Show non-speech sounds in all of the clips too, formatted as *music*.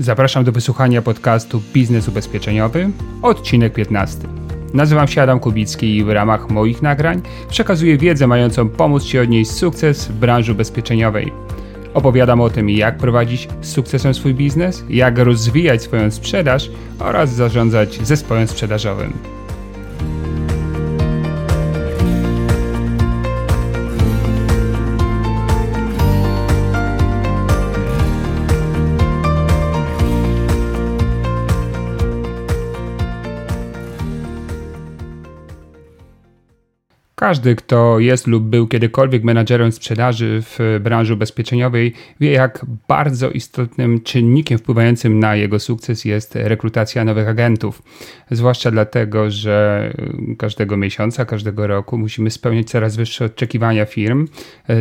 Zapraszam do wysłuchania podcastu Biznes Ubezpieczeniowy, odcinek 15. Nazywam się Adam Kubicki i w ramach moich nagrań przekazuję wiedzę mającą pomóc Ci odnieść sukces w branży ubezpieczeniowej. Opowiadam o tym, jak prowadzić z sukcesem swój biznes, jak rozwijać swoją sprzedaż oraz zarządzać zespołem sprzedażowym. Każdy, kto jest lub był kiedykolwiek menadżerem sprzedaży w branży ubezpieczeniowej, wie, jak bardzo istotnym czynnikiem wpływającym na jego sukces jest rekrutacja nowych agentów. Zwłaszcza dlatego, że każdego miesiąca, każdego roku musimy spełniać coraz wyższe oczekiwania firm.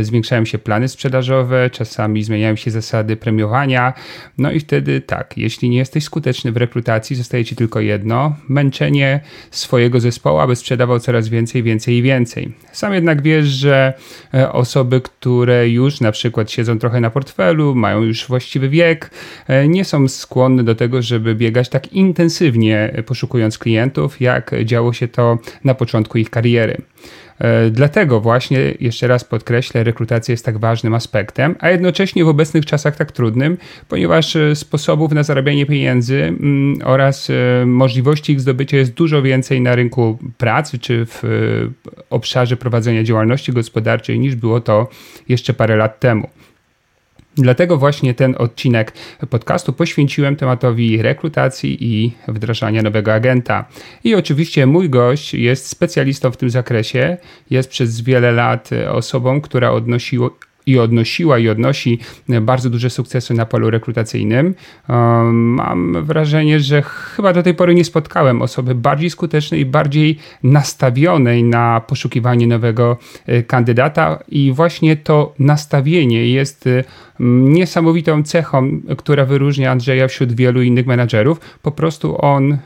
Zwiększają się plany sprzedażowe, czasami zmieniają się zasady premiowania. No i wtedy tak, jeśli nie jesteś skuteczny w rekrutacji, zostaje ci tylko jedno: męczenie swojego zespołu, aby sprzedawał coraz więcej, więcej i więcej więcej. Sam jednak wiesz, że e, osoby, które już na przykład siedzą trochę na portfelu, mają już właściwy wiek, e, nie są skłonne do tego, żeby biegać tak intensywnie poszukując klientów, jak działo się to na początku ich kariery. E, dlatego właśnie, jeszcze raz podkreślę, rekrutacja jest tak ważnym aspektem, a jednocześnie w obecnych czasach tak trudnym, ponieważ e, sposobów na zarabianie pieniędzy mm, oraz e, możliwości ich zdobycia jest dużo więcej na rynku pracy czy w obszarze prowadzenia działalności gospodarczej niż było to jeszcze parę lat temu. Dlatego właśnie ten odcinek podcastu poświęciłem tematowi rekrutacji i wdrażania nowego agenta. I oczywiście mój gość jest specjalistą w tym zakresie, jest przez wiele lat osobą, która odnosiła, i odnosiła i odnosi bardzo duże sukcesy na polu rekrutacyjnym. Mam wrażenie, że chyba do tej pory nie spotkałem osoby bardziej skutecznej i bardziej nastawionej na poszukiwanie nowego e, kandydata, i właśnie to nastawienie jest e, niesamowitą cechą, która wyróżnia Andrzeja wśród wielu innych menadżerów. Po prostu on e,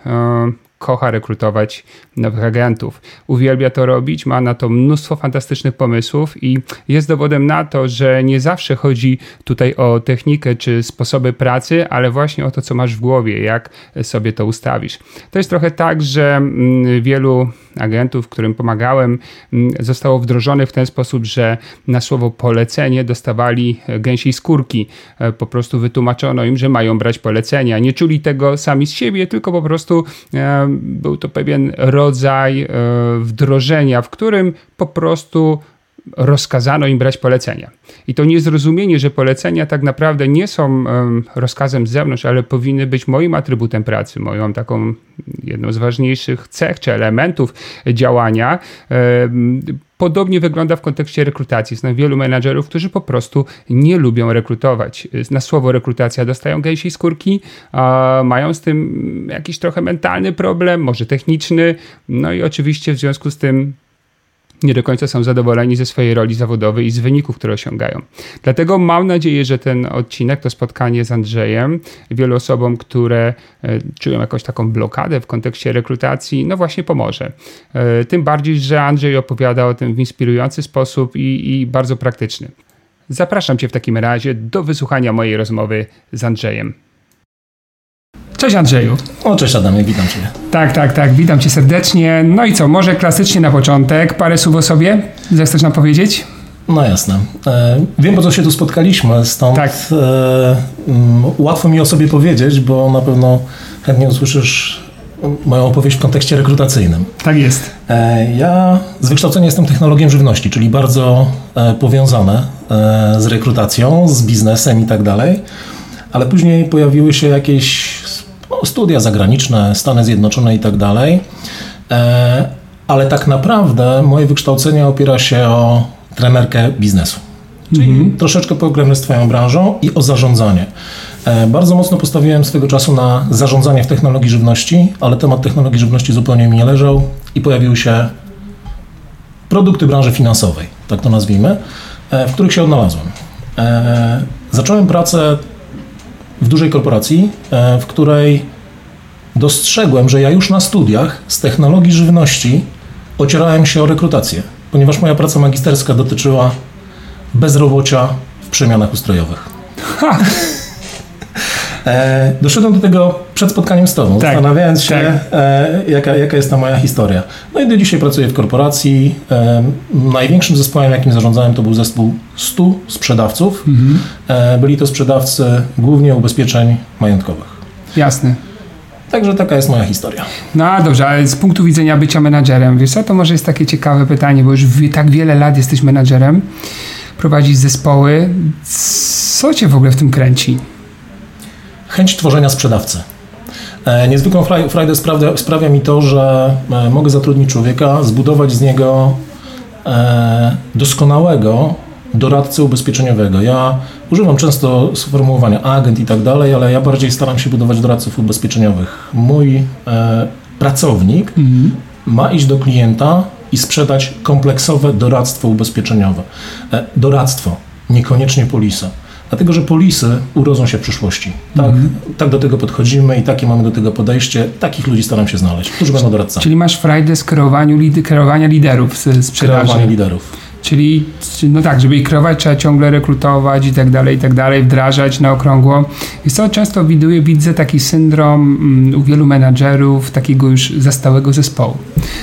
kocha rekrutować nowych agentów. Uwielbia to robić, ma na to mnóstwo fantastycznych pomysłów i jest dowodem na to, że nie zawsze chodzi tutaj o technikę czy sposoby pracy, ale właśnie o to, co masz w głowie, jak sobie to ustawisz. To jest trochę tak, że mm, wielu agentów, którym pomagałem, mm, zostało wdrożone w ten sposób, że na słowo polecenie dostawali gęsiej skórki. E, po prostu wytłumaczono im, że mają brać polecenia. Nie czuli tego sami z siebie, tylko po prostu e, był to pewien rodzaj e, wdrożenia, w którym po prostu rozkazano im brać polecenia. I to niezrozumienie, że polecenia tak naprawdę nie są rozkazem z zewnątrz, ale powinny być moim atrybutem pracy, moją taką jedną z ważniejszych cech czy elementów działania. Podobnie wygląda w kontekście rekrutacji. Znam wielu menadżerów, którzy po prostu nie lubią rekrutować. Na słowo rekrutacja dostają gęsiej skórki, mają z tym jakiś trochę mentalny problem, może techniczny. No i oczywiście w związku z tym nie do końca są zadowoleni ze swojej roli zawodowej i z wyników, które osiągają. Dlatego mam nadzieję, że ten odcinek, to spotkanie z Andrzejem, wielu osobom, które e, czują jakąś taką blokadę w kontekście rekrutacji, no właśnie pomoże. E, tym bardziej, że Andrzej opowiada o tym w inspirujący sposób i, i bardzo praktyczny. Zapraszam Cię w takim razie do wysłuchania mojej rozmowy z Andrzejem. Cześć Andrzeju. O, cześć Adamie, witam Cię. Tak, tak, tak, witam Cię serdecznie. No i co, może klasycznie na początek, parę słów o sobie, zechcesz nam powiedzieć? No jasne. E, wiem, po co się tu spotkaliśmy, stąd tak. e, m, łatwo mi o sobie powiedzieć, bo na pewno chętnie usłyszysz moją opowieść w kontekście rekrutacyjnym. Tak jest. E, ja z wykształcenia jestem technologiem żywności, czyli bardzo powiązane z rekrutacją, z biznesem i tak dalej, ale później pojawiły się jakieś studia zagraniczne, Stany Zjednoczone i tak dalej. E, ale tak naprawdę moje wykształcenie opiera się o trenerkę biznesu. Czyli mhm. troszeczkę pogramy z Twoją branżą i o zarządzanie. E, bardzo mocno postawiłem swego czasu na zarządzanie w technologii żywności, ale temat technologii żywności zupełnie mi nie leżał i pojawiły się produkty branży finansowej, tak to nazwijmy, e, w których się odnalazłem. Zacząłem pracę w dużej korporacji, e, w której dostrzegłem, że ja już na studiach z technologii żywności ocierałem się o rekrutację, ponieważ moja praca magisterska dotyczyła bezrobocia w przemianach ustrojowych. Ha. E, doszedłem do tego przed spotkaniem z Tobą, Tak, zastanawiając się, tak. e, jaka, jaka jest ta moja historia. No i do dzisiaj pracuję w korporacji. E, największym zespołem, jakim zarządzałem, to był zespół 100 sprzedawców. Mhm. E, byli to sprzedawcy głównie ubezpieczeń majątkowych. Jasne. Także taka jest moja historia. No dobrze, ale z punktu widzenia bycia menadżerem, wiesz co, to może jest takie ciekawe pytanie, bo już tak wiele lat jesteś menadżerem, prowadzisz zespoły. Co cię w ogóle w tym kręci? Chęć tworzenia sprzedawcy. E, Niezwykłą fraj- frajdę sprawia, sprawia mi to, że e, mogę zatrudnić człowieka, zbudować z niego e, doskonałego doradcę ubezpieczeniowego. Ja używam często sformułowania agent i tak dalej, ale ja bardziej staram się budować doradców ubezpieczeniowych. Mój pracownik ma iść do klienta i sprzedać kompleksowe doradztwo ubezpieczeniowe. Doradztwo, niekoniecznie polisę. Dlatego, że polisy urodzą się w przyszłości. Tak, tak do tego podchodzimy i takie mamy do tego podejście. Takich ludzi staram się znaleźć, którzy będą doradcami. Czyli masz frajdę z kreowania liderów z sprzedaży. Kreowanie liderów. Czyli, czy- no tak, żeby ich kreować, trzeba ciągle rekrutować i tak dalej, i tak dalej, wdrażać na okrągło. I co często widuję, widzę taki syndrom mm, u wielu menadżerów takiego już zastałego zespołu.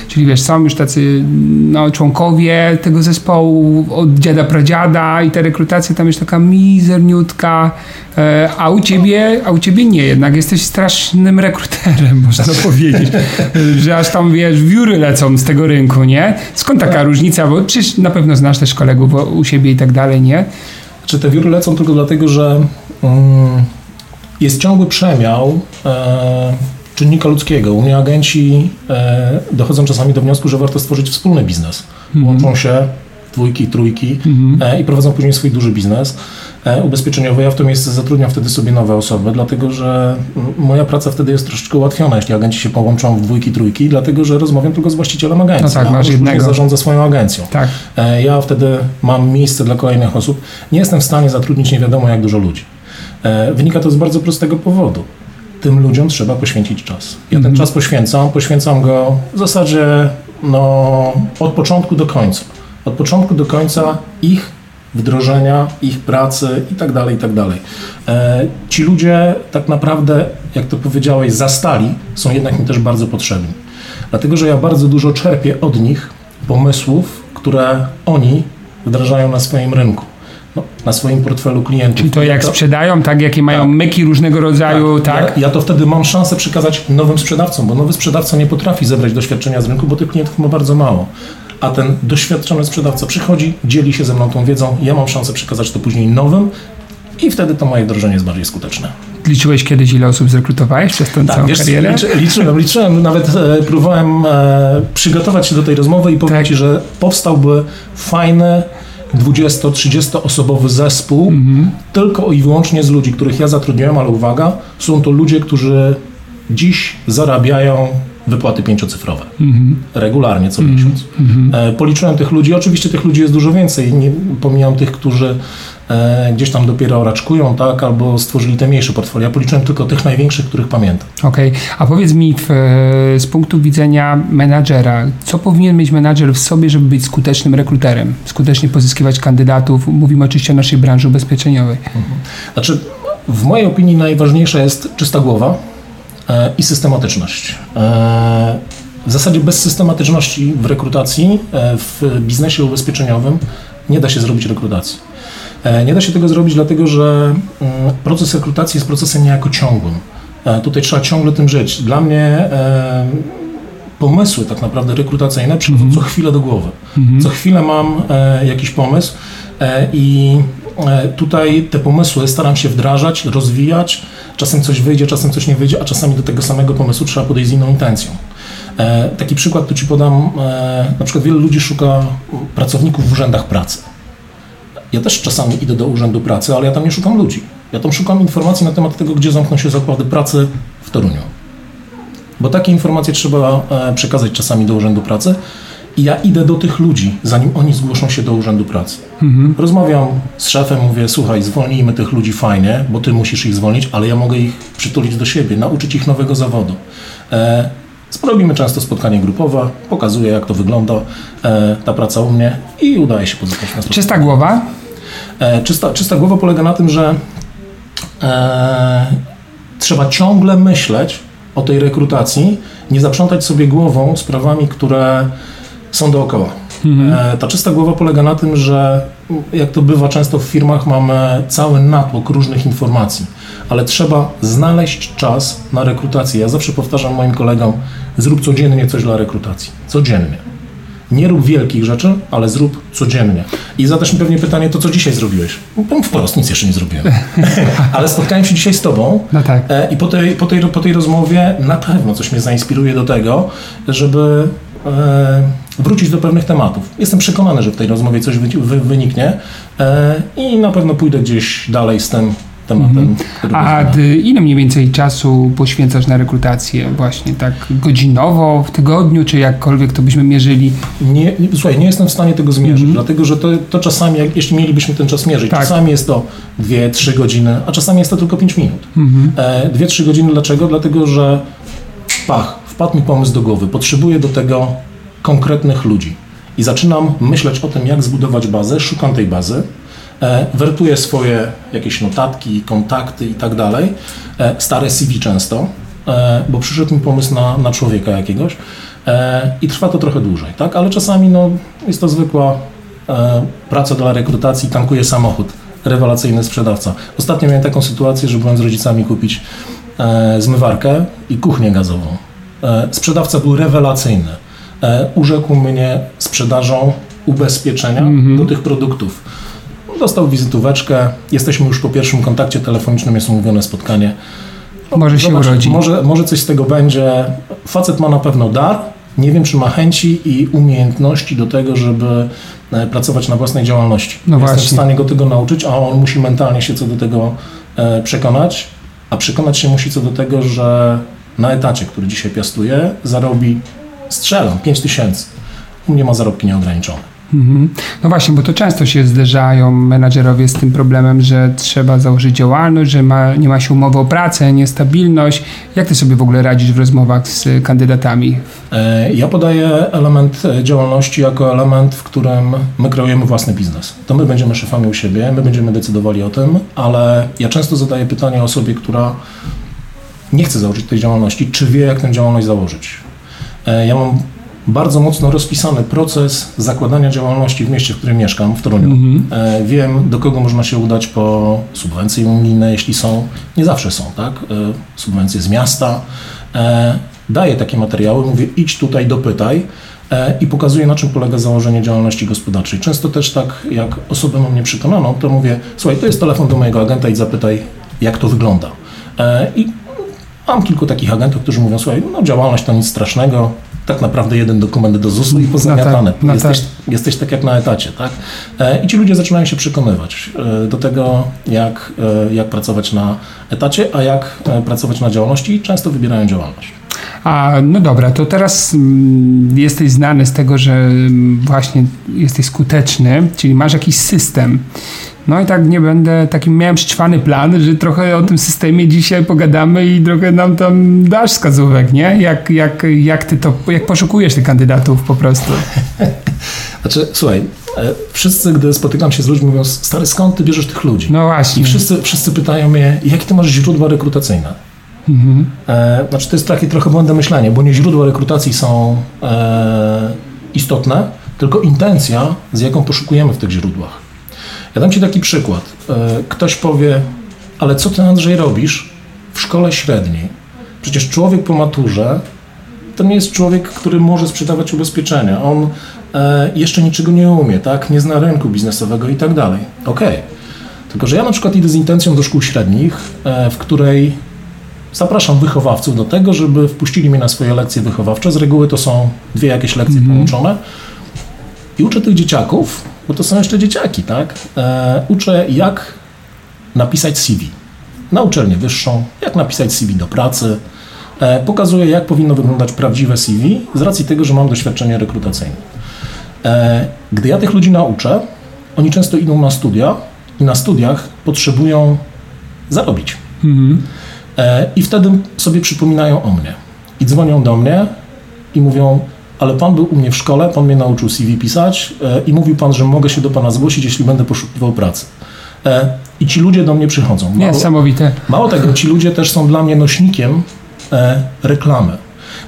Czyli wiesz, są już tacy no, członkowie tego zespołu od dziada pradziada i ta rekrutacja tam jest taka mizerniutka, e, a u ciebie, a u ciebie nie, jednak jesteś strasznym rekruterem, *laughs* można powiedzieć, że aż tam wiesz, wióry lecą z tego rynku, nie? Skąd taka różnica, bo przecież na pewno znasz też kolegów u siebie i tak dalej, nie? Czy te wióry lecą tylko dlatego, że mm, jest ciągły przemiał e, czynnika ludzkiego. U mnie agenci e, dochodzą czasami do wniosku, że warto stworzyć wspólny biznes. Łączą się dwójki, trójki e, i prowadzą później swój duży biznes e, ubezpieczeniowy. Ja w to miejsce zatrudniam wtedy sobie nowe osoby, dlatego że moja praca wtedy jest troszeczkę ułatwiona, jeśli agenci się połączą w dwójki, trójki, dlatego że rozmawiam tylko z właścicielem agencji. No tak, masz jednego. zarządza swoją agencją. Tak. E, Ja wtedy mam miejsce dla kolejnych osób. Nie jestem w stanie zatrudnić nie wiadomo jak dużo ludzi. Wynika to z bardzo prostego powodu. Tym ludziom trzeba poświęcić czas. Ja ten czas poświęcam, poświęcam go w zasadzie no, od początku do końca. Od początku do końca ich wdrożenia, ich pracy i tak dalej, i tak dalej. E, Ci ludzie tak naprawdę, jak to powiedziałeś, zastali, są jednak mi też bardzo potrzebni. Dlatego, że ja bardzo dużo czerpię od nich pomysłów, które oni wdrażają na swoim rynku, no, na swoim portfelu klientów. Czyli to jak sprzedają, tak, jakie mają Tak. myki różnego rodzaju, tak? Ja, ja to wtedy mam szansę przekazać nowym sprzedawcom, bo nowy sprzedawca nie potrafi zebrać doświadczenia z rynku, bo tych klientów ma bardzo mało. A ten doświadczony sprzedawca przychodzi, dzieli się ze mną tą wiedzą, ja mam szansę przekazać to później nowym i wtedy to moje wdrożenie jest bardziej skuteczne. Liczyłeś kiedyś, ile osób zrekrutowałeś przez tę całą Tak, wiesz, co, karierę? liczy, liczyłem, liczyłem, nawet e, próbowałem e, przygotować się do tej rozmowy i powiem Tak. Ci, że powstałby fajny 20-30 osobowy zespół Mhm. tylko i wyłącznie z ludzi, których ja zatrudniłem, ale uwaga, są to ludzie, którzy dziś zarabiają wypłaty pięciocyfrowe. Mhm. Regularnie co miesiąc. E, Policzyłem tych ludzi, oczywiście tych ludzi jest dużo więcej, nie pomijam tych, którzy e, gdzieś tam dopiero raczkują, tak, albo stworzyli te mniejsze portfolio. Ja policzyłem tylko tych największych, których pamiętam. Okej, a powiedz mi w, e, z punktu widzenia menadżera, co powinien mieć menadżer w sobie, żeby być skutecznym rekruterem, skutecznie pozyskiwać kandydatów? Mówimy oczywiście o naszej branży ubezpieczeniowej. Znaczy, w mojej opinii najważniejsza jest czysta głowa i systematyczność. E, w zasadzie bez systematyczności w rekrutacji, e, w biznesie ubezpieczeniowym nie da się zrobić rekrutacji. E, nie da się tego zrobić dlatego, że mm, proces rekrutacji jest procesem niejako ciągłym. E, tutaj trzeba ciągle tym żyć. Dla mnie e, pomysły tak naprawdę rekrutacyjne przychodzą co chwilę do głowy. Co chwilę mam e, jakiś pomysł e, i e, tutaj te pomysły staram się wdrażać, rozwijać. Czasem coś wyjdzie, czasem coś nie wyjdzie, a czasami do tego samego pomysłu trzeba podejść z inną intencją. E, taki przykład tu Ci podam. E, na przykład wielu ludzi szuka pracowników w urzędach pracy. Ja też czasami idę do urzędu pracy, ale ja tam nie szukam ludzi. Ja tam szukam informacji na temat tego, gdzie zamkną się zakłady pracy w Toruniu. Bo takie informacje trzeba e, przekazać czasami do urzędu pracy. I ja idę do tych ludzi, zanim oni zgłoszą się do urzędu pracy. Rozmawiam z szefem, mówię: Słuchaj, zwolnijmy tych ludzi fajnie, bo ty musisz ich zwolnić, ale ja mogę ich przytulić do siebie, nauczyć ich nowego zawodu. E, Robimy często spotkanie grupowe, pokazuję jak to wygląda, e, ta praca u mnie i udaje się pozyskać na Czysta głowa? E, Czysta, czysta głowa polega na tym, że e, trzeba ciągle myśleć o tej rekrutacji, nie zaprzątać sobie głową sprawami, które są dookoła. Mhm. Ta czysta głowa polega na tym, że jak to bywa często w firmach, mamy cały natłok różnych informacji, ale trzeba znaleźć czas na rekrutację. Ja zawsze powtarzam moim kolegom, zrób codziennie coś dla rekrutacji. Codziennie. Nie rób wielkich rzeczy, ale zrób codziennie. I zadasz mi pewnie pytanie, to co dzisiaj zrobiłeś? Powiem wprost, nic jeszcze nie zrobiłem. *laughs* ale spotkałem się dzisiaj z Tobą no tak. E, i po tej, po, tej, po tej rozmowie na pewno coś mnie zainspiruje do tego, żeby e, wrócić do pewnych tematów. Jestem przekonany, że w tej rozmowie coś wyniknie e, i na pewno pójdę gdzieś dalej z tym tematem. Mhm. A ile mniej więcej czasu poświęcasz na rekrutację? Właśnie tak godzinowo, w tygodniu, czy jakkolwiek to byśmy mierzyli? Nie, słuchaj, nie jestem w stanie tego zmierzyć, mhm. dlatego że to, to czasami, jak, jeśli mielibyśmy ten czas mierzyć, tak. czasami jest to 2-3 godziny, a czasami jest to tylko 5 minut. 2-3 mhm. godziny dlaczego? Dlatego, że pach, wpadł mi pomysł do głowy, potrzebuję do tego konkretnych ludzi. I zaczynam myśleć o tym, jak zbudować bazę, szukam tej bazy, e, wertuję swoje jakieś notatki, kontakty i tak dalej, e, stare CV często, e, bo przyszedł mi pomysł na, na człowieka jakiegoś e, i trwa to trochę dłużej, tak? Ale czasami no, jest to zwykła e, praca dla rekrutacji, tankuje samochód, rewelacyjny sprzedawca. Ostatnio miałem taką sytuację, że byłem z rodzicami kupić e, zmywarkę i kuchnię gazową. sprzedawca był rewelacyjny urzekł mnie sprzedażą ubezpieczenia -hmm. do tych produktów. Dostał wizytóweczkę, jesteśmy już po pierwszym kontakcie telefonicznym, jest umówione spotkanie. No, może się zobacz, urodzi. Może, może coś z tego będzie. Facet ma na pewno dar, nie wiem, czy ma chęci i umiejętności do tego, żeby e, pracować na własnej działalności. No Jestem właśnie. w stanie go tego nauczyć, a on musi mentalnie się co do tego e, przekonać, a przekonać się musi co do tego, że na etacie, który dzisiaj piastuje, zarobi strzelam, 5 tysięcy. U mnie ma zarobki nieograniczone. Mhm. No właśnie, bo to często się zderzają menadżerowie z tym problemem, że trzeba założyć działalność, że ma, nie ma się umowy o pracę, niestabilność. Jak ty sobie w ogóle radzisz w rozmowach z kandydatami? E, ja podaję element działalności jako element, w którym my kreujemy własny biznes. To my będziemy szefami u siebie, my będziemy decydowali o tym, ale ja często zadaję pytanie osobie, która nie chce założyć tej działalności, czy wie, jak tę działalność założyć. E, ja mam bardzo mocno rozpisany proces zakładania działalności w mieście, w którym mieszkam, w Toruniu. Mhm. E, wiem, do kogo można się udać po subwencje unijne, jeśli są. Nie zawsze są, tak? E, subwencje z miasta. Daję takie materiały, mówię idź tutaj, dopytaj i pokazuję, na czym polega założenie działalności gospodarczej. Często też tak, jak osobę mam mnie przekonaną, to mówię, słuchaj, to jest telefon do mojego agenta i zapytaj, jak to wygląda. I Mam kilku takich agentów, którzy mówią, słuchaj, no działalność to nic strasznego, tak naprawdę jeden dokument do ZUS-u i pozamiatane. No jesteś, tak. jesteś tak jak na etacie, tak? E, I ci ludzie zaczynają się przekonywać e, do tego, jak, e, jak pracować na etacie, a jak pracować na działalności i często wybierają działalność. A no dobra, to teraz mm, jesteś znany z tego, że mm, właśnie jesteś skuteczny, czyli masz jakiś system. No i tak nie będę, taki miałem szczwany plan, że trochę o tym systemie dzisiaj pogadamy i trochę nam tam dasz wskazówek, nie? Jak, jak, jak ty to, jak poszukujesz tych kandydatów po prostu? *laughs* Znaczy, słuchaj, e, wszyscy, gdy spotykam się z ludźmi, mówią, stary, skąd ty bierzesz tych ludzi? No właśnie. I wszyscy, wszyscy pytają mnie, jakie ty masz źródła rekrutacyjne? Mhm. E, znaczy, to jest takie trochę błędne myślenie, bo nie źródła rekrutacji są e, istotne, tylko intencja, z jaką poszukujemy w tych źródłach. Ja dam Ci taki przykład. E, ktoś powie, ale co Ty Andrzej robisz w szkole średniej? Przecież człowiek po maturze to nie jest człowiek, który może sprzedawać ubezpieczenia. On e, jeszcze niczego nie umie, tak? Nie zna rynku biznesowego i tak dalej. Okej. Okay. Tylko, że ja na przykład idę z intencją do szkół średnich, e, w której zapraszam wychowawców do tego, żeby wpuścili mnie na swoje lekcje wychowawcze. Z reguły to są dwie jakieś lekcje mm -hmm. połączone. I uczę tych dzieciaków bo to są jeszcze dzieciaki, tak? E, uczę, jak napisać CV na uczelnię wyższą, jak napisać CV do pracy. E, pokazuję, jak powinno wyglądać prawdziwe CV z racji tego, że mam doświadczenie rekrutacyjne. E, gdy ja tych ludzi nauczę, oni często idą na studia i na studiach potrzebują zarobić. Mhm. E, I wtedy sobie przypominają o mnie. I dzwonią do mnie i mówią, ale pan był u mnie w szkole, pan mnie nauczył CV pisać e, i mówił pan, że mogę się do pana zgłosić, jeśli będę poszukiwał pracy. E, I ci ludzie do mnie przychodzą. Mało, Niesamowite. Mało tego, ci ludzie też są dla mnie nośnikiem e, reklamy.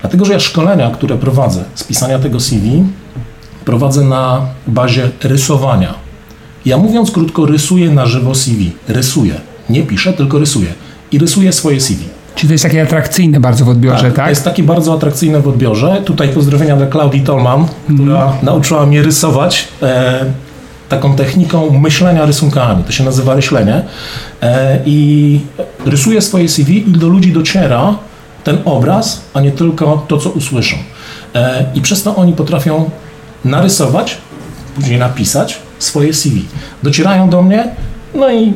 Dlatego, że ja szkolenia, które prowadzę z pisania tego CV, prowadzę na bazie rysowania. Ja mówiąc krótko, rysuję na żywo CV. Rysuję. Nie piszę, tylko rysuję. I rysuję swoje CV. Czyli to jest takie atrakcyjne bardzo w odbiorze, tak? tak? To jest takie bardzo atrakcyjne w odbiorze. Tutaj pozdrowienia dla Klaudii Tolman, która mm. nauczyła mnie rysować e, taką techniką myślenia rysunkami. To się nazywa ryślenie. E, I rysuję swoje CV i do ludzi dociera ten obraz, a nie tylko to, co usłyszą. E, I przez to oni potrafią narysować, później napisać swoje CV. Docierają do mnie, no i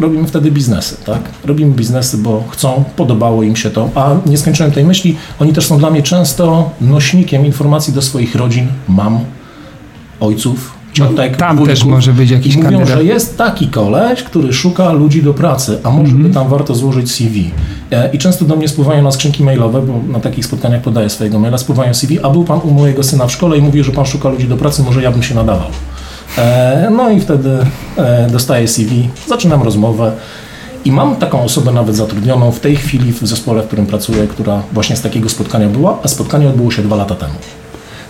robimy wtedy biznesy, tak? Robimy biznesy, bo chcą, podobało im się to, a nie skończyłem tej myśli, oni też są dla mnie często nośnikiem informacji do swoich rodzin, mam, ojców, ciotek, Tam wujków, też może być jakiś i mówią, kandydat. że jest taki koleś, który szuka ludzi do pracy, a może by mhm. tam warto złożyć CV. E, I często do mnie spływają na skrzynki mailowe, bo na takich spotkaniach podaję swojego maila, spływają CV, a był pan u mojego syna w szkole i mówi, że pan szuka ludzi do pracy, może ja bym się nadawał. E, no i wtedy e, dostaję CV, zaczynam rozmowę. I mam taką osobę nawet zatrudnioną w tej chwili w zespole, w którym pracuję, która właśnie z takiego spotkania była, a spotkanie odbyło się dwa lata temu.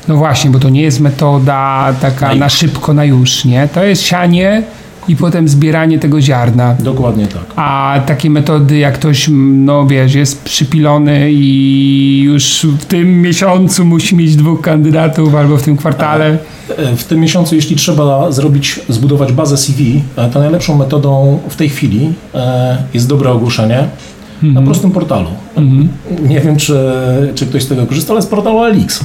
No właśnie, bo to nie jest metoda taka na, na szybko, na już, nie? To jest sianie i potem zbieranie tego ziarna. Dokładnie tak. A takie metody, jak ktoś, no wiesz, jest przypilony i już w tym miesiącu musi mieć dwóch kandydatów albo w tym kwartale. E, w tym miesiącu, jeśli trzeba zrobić, zbudować bazę CV, e, to najlepszą metodą w tej chwili e, jest dobre ogłoszenie na mhm. prostym portalu. Mhm. Nie wiem, czy, czy ktoś z tego korzysta, ale z portalu Elix.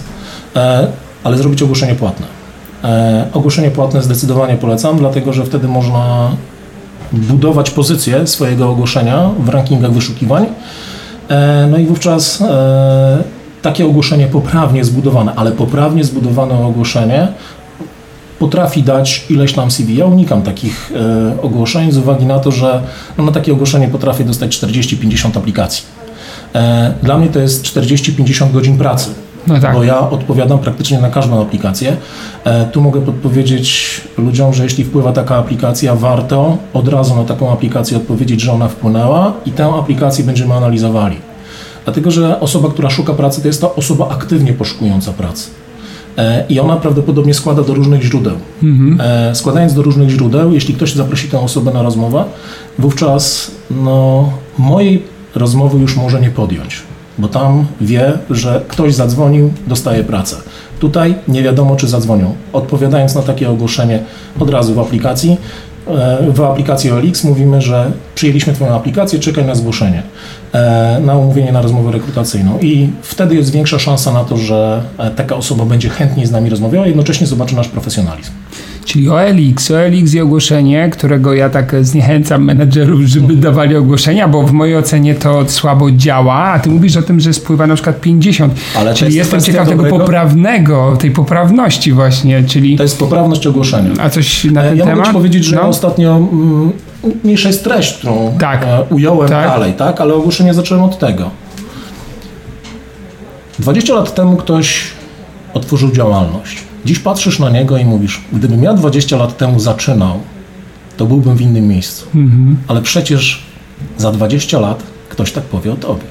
Ale zrobić ogłoszenie płatne. Ogłoszenie płatne zdecydowanie polecam, dlatego że wtedy można budować pozycję swojego ogłoszenia w rankingach wyszukiwań. No i wówczas takie ogłoszenie poprawnie zbudowane, ale poprawnie zbudowane ogłoszenie potrafi dać ileś tam CV. Ja unikam takich e, ogłoszeń z uwagi na to, że no, na takie ogłoszenie potrafię dostać 40-50 aplikacji. E, dla mnie to jest 40-50 godzin pracy. No tak. Bo ja odpowiadam praktycznie na każdą aplikację. E, tu mogę podpowiedzieć ludziom, że jeśli wpływa taka aplikacja, warto od razu na taką aplikację odpowiedzieć, że ona wpłynęła i tę aplikację będziemy analizowali. Dlatego, że osoba, która szuka pracy, to jest to osoba aktywnie poszukująca pracy. E, I ona prawdopodobnie składa do różnych źródeł. Mhm. E, składając do różnych źródeł, jeśli ktoś zaprosi tę osobę na rozmowę, wówczas no, mojej rozmowy już może nie podjąć, bo tam wie, że ktoś zadzwonił, dostaje pracę. Tutaj nie wiadomo, czy zadzwonią. Odpowiadając na takie ogłoszenie od razu w aplikacji, E, w aplikacji OLX mówimy, że przyjęliśmy Twoją aplikację, czekaj na zgłoszenie, e, na umówienie na rozmowę rekrutacyjną i wtedy jest większa szansa na to, że e, taka osoba będzie chętnie z nami rozmawiała jednocześnie zobaczy nasz profesjonalizm. Czyli OLX, OLX i ogłoszenie, którego ja tak zniechęcam menedżerów, żeby dawali ogłoszenia, bo w mojej ocenie to słabo działa, a ty mówisz o tym, że spływa na przykład 50. Ale czyli jestem ciekaw tego poprawnego, tej poprawności właśnie, czyli... To jest poprawność ogłoszenia. A coś na ten ja temat? Ja mogę powiedzieć, że no. ostatnio mm, mniejsza jest treść, którą tak. E, ująłem tak. dalej, tak? Ale ogłoszenie zacząłem od tego. 20 lat temu ktoś otworzył działalność Dziś patrzysz na niego i mówisz, gdybym ja 20 lat temu zaczynał, to byłbym w innym miejscu. Mhm. Ale przecież za 20 lat ktoś tak powie o tobie.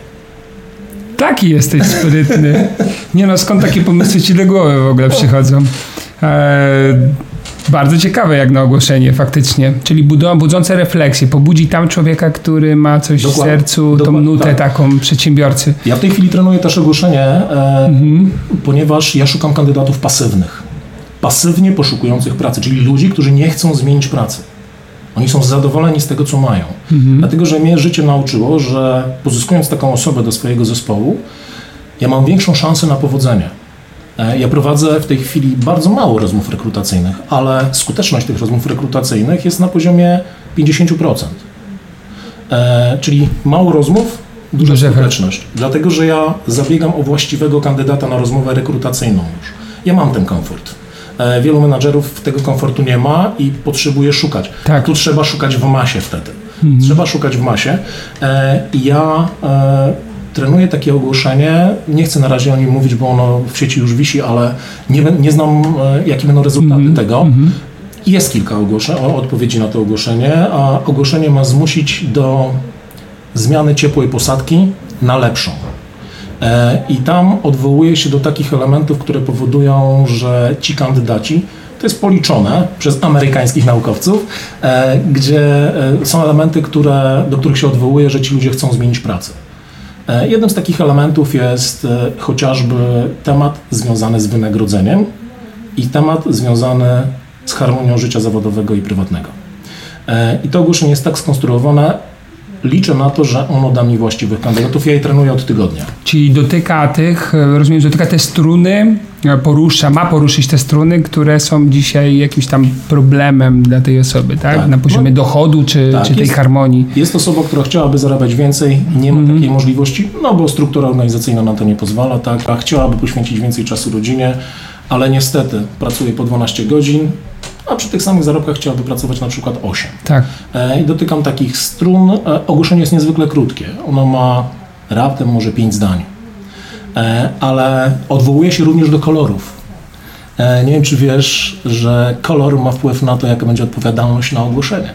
Taki jesteś sprytny. Nie no, skąd takie pomysły ci do głowy w ogóle przychodzą? Eee, bardzo ciekawe jak na ogłoszenie faktycznie. Czyli budzą, budzące refleksje. Pobudzi tam człowieka, który ma coś dokładnie, w sercu, tą nutę tak. taką przedsiębiorcy. Ja w tej chwili trenuję też ogłoszenie, e, mhm. ponieważ ja szukam kandydatów pasywnych. Pasywnie poszukujących pracy, czyli ludzi, którzy nie chcą zmienić pracy. Oni są zadowoleni z tego, co mają. Mhm. Dlatego, że mnie życie nauczyło, że pozyskując taką osobę do swojego zespołu, ja mam większą szansę na powodzenie. E, ja prowadzę w tej chwili bardzo mało rozmów rekrutacyjnych, ale skuteczność tych rozmów rekrutacyjnych jest na poziomie 50%. E, czyli mało rozmów, duża skuteczność. Dlatego, że ja zabiegam o właściwego kandydata na rozmowę rekrutacyjną już. Ja mam ten komfort. E, wielu menadżerów tego komfortu nie ma i potrzebuje szukać. Tak. Tu trzeba szukać w masie wtedy. Mhm. Trzeba szukać w masie. I ja trenuję takie ogłoszenie. Nie chcę na razie o nim mówić, bo ono w sieci już wisi, ale nie, nie znam, e, jakie będą rezultaty mm -hmm. tego. -hmm. Jest kilka ogłoszeń, odpowiedzi na to ogłoszenie, a ogłoszenie ma zmusić do zmiany ciepłej posadki na lepszą. E, I tam odwołuje się do takich elementów, które powodują, że ci kandydaci, to jest policzone przez amerykańskich naukowców, e, gdzie e, są elementy, które, do których się odwołuje, że ci ludzie chcą zmienić pracę. Jednym z takich elementów jest chociażby temat związany z wynagrodzeniem i temat związany z harmonią życia zawodowego i prywatnego. I to ogłoszenie jest tak skonstruowane, liczę na to, że ono da mi właściwych kandydatów. Ja je trenuję od tygodnia. Czyli dotyka tych, rozumiem, dotyka te struny, porusza, ma poruszyć te struny, które są dzisiaj jakimś tam problemem dla tej osoby, tak? tak. Na poziomie no, dochodu czy, tak, czy tej jest, harmonii. Jest osoba, która chciałaby zarabiać więcej, nie ma mm -hmm. takiej możliwości, no bo struktura organizacyjna na to nie pozwala, tak? A chciałaby poświęcić więcej czasu rodzinie, ale niestety pracuje po 12 godzin, a przy tych samych zarobkach chciałaby pracować na przykład 8. Tak. E, I dotykam takich strun. E, ogłoszenie jest niezwykle krótkie. Ono ma raptem może 5 zdań. E, ale odwołuje się również do kolorów. Nie wiem, czy wiesz, że kolor ma wpływ na to, jaka będzie odpowiadalność na ogłoszenie.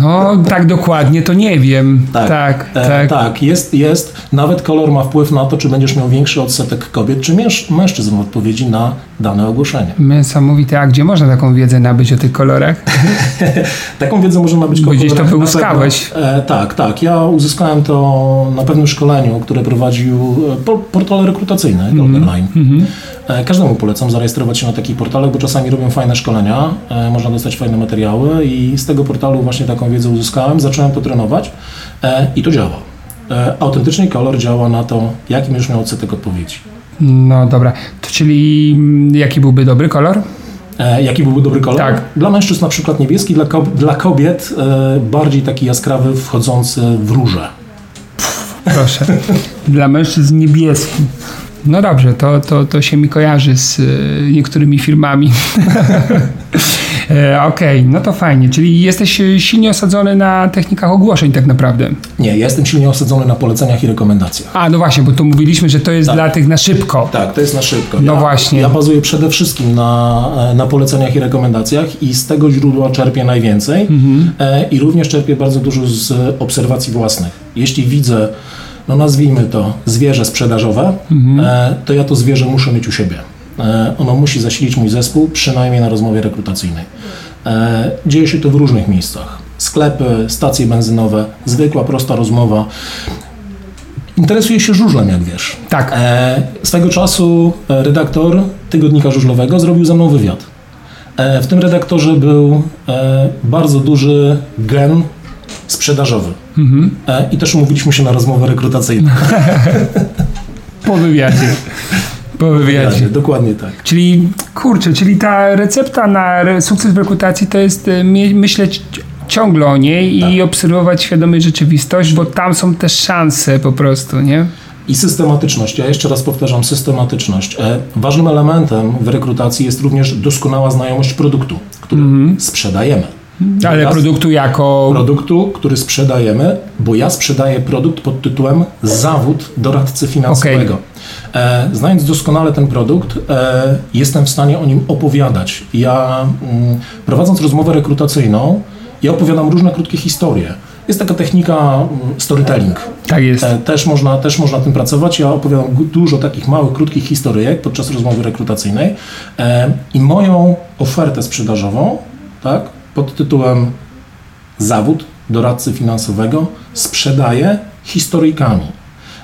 No, tak dokładnie to nie wiem. Tak, tak. E, tak. tak. Jest, jest. Nawet kolor ma wpływ na to, czy będziesz miał większy odsetek kobiet, czy mężczyzn w odpowiedzi na dane ogłoszenie. Niesamowite. A gdzie można taką wiedzę nabyć o tych kolorach? *laughs* taką wiedzę można nabyć Bo gdzieś to wyłuskałeś. E, tak, tak. Ja uzyskałem to na pewnym szkoleniu, które prowadził e, portal rekrutacyjny mm -hmm. online. Mm -hmm. E, każdemu polecam zarejestrować się na takich portalach, bo czasami robią fajne szkolenia, e, można dostać fajne materiały i z tego portalu właśnie taką wiedzę uzyskałem, zacząłem to trenować e, i to działa. Autentyczny kolor działa na to, jaki będziesz miał odsetek odpowiedzi. No dobra, to czyli mm, jaki byłby dobry kolor? E, jaki byłby dobry kolor? Tak. Dla mężczyzn na przykład niebieski, dla, kobiet, dla kobiet e, bardziej taki jaskrawy, wchodzący w róże. Proszę. dla mężczyzn niebieski. No dobrze, to, to, to się mi kojarzy z e, niektórymi firmami. *laughs* E, okej, okay, no to fajnie. Czyli jesteś silnie osadzony na technikach ogłoszeń tak naprawdę. Nie, ja jestem silnie osadzony na poleceniach i rekomendacjach. A, no właśnie, bo tu mówiliśmy, że to jest tak. dla tych na szybko. Tak, to jest na szybko. No ja, właśnie. Ja bazuję przede wszystkim na, e, na poleceniach i rekomendacjach i z tego źródła czerpię najwięcej mhm. i również czerpię bardzo dużo z obserwacji własnych. Jeśli widzę no nazwijmy to, zwierzę sprzedażowe, mhm. E, to ja to zwierzę muszę mieć u siebie. E, ono musi zasilić mój zespół, przynajmniej na rozmowie rekrutacyjnej. E, dzieje się to w różnych miejscach. Sklepy, stacje benzynowe, zwykła, prosta rozmowa. Interesuje się żużlem, jak wiesz. Tak. swego czasu redaktor tygodnika żużlowego zrobił ze mną wywiad. w tym redaktorze był bardzo duży gen sprzedażowy. Mhm. E, I też umówiliśmy się na rozmowę rekrutacyjną. *laughs* po wywiadzie. Po wywiadzie. Dokładnie tak. Czyli, kurczę, czyli ta recepta na sukces w rekrutacji to jest e, myśleć ciągle o niej tak. i obserwować świadomie rzeczywistość, bo tam są też szanse po prostu, nie? I systematyczność. Ja jeszcze raz powtarzam, systematyczność. E, ważnym elementem w rekrutacji jest również doskonała znajomość produktu, który mm -hmm. sprzedajemy. Ale produktu jako. Produktu, który sprzedajemy, bo ja sprzedaję produkt pod tytułem Zawód doradcy finansowego. Okay. E, znając doskonale ten produkt, e, jestem w stanie o nim opowiadać. Ja mm, prowadząc rozmowę rekrutacyjną, ja opowiadam różne krótkie historie. Jest taka technika mm, storytelling. Tak jest. E, też można, też można tym pracować. Ja opowiadam dużo takich małych, krótkich historyjek podczas rozmowy rekrutacyjnej i moją ofertę sprzedażową, tak, pod tytułem Zawód doradcy finansowego sprzedaje historyjkami.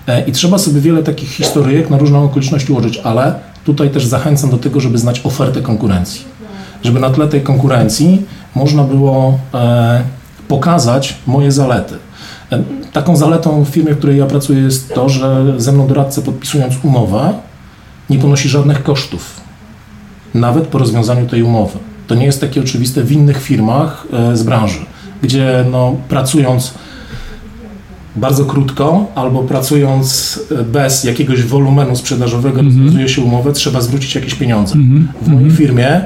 E, I trzeba sobie wiele takich historyjek na różne okoliczności ułożyć, ale tutaj też zachęcam do tego, żeby znać ofertę konkurencji. Żeby na tle tej konkurencji można było e, pokazać moje zalety. E, taką zaletą w firmie, w której ja pracuję jest to, że ze mną doradca podpisując umowę nie ponosi żadnych kosztów, nawet po rozwiązaniu tej umowy. To nie jest takie oczywiste w innych firmach e, z branży, gdzie no, pracując bardzo krótko albo pracując e, bez jakiegoś wolumenu sprzedażowego, mm -hmm. rozwiązuje się umowę, trzeba zwrócić jakieś pieniądze. Mm -hmm. W mojej -hmm. firmie,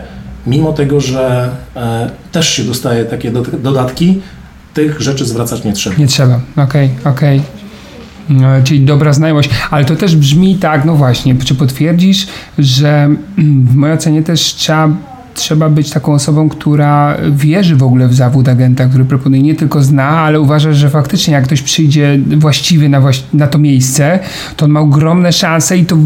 mimo tego, że e, też się dostaje takie do, dodatki, tych rzeczy zwracać nie trzeba. Nie trzeba, okej, okay, okej. Okay. No, czyli dobra znajomość, ale to też brzmi tak, no właśnie, czy potwierdzisz, że *clears throat* w mojej ocenie też trzeba trzeba być taką osobą, która wierzy w ogóle w zawód agenta, który proponuje, nie tylko zna, ale uważa, że faktycznie jak ktoś przyjdzie właściwy na, na to miejsce, to on ma ogromne szanse i to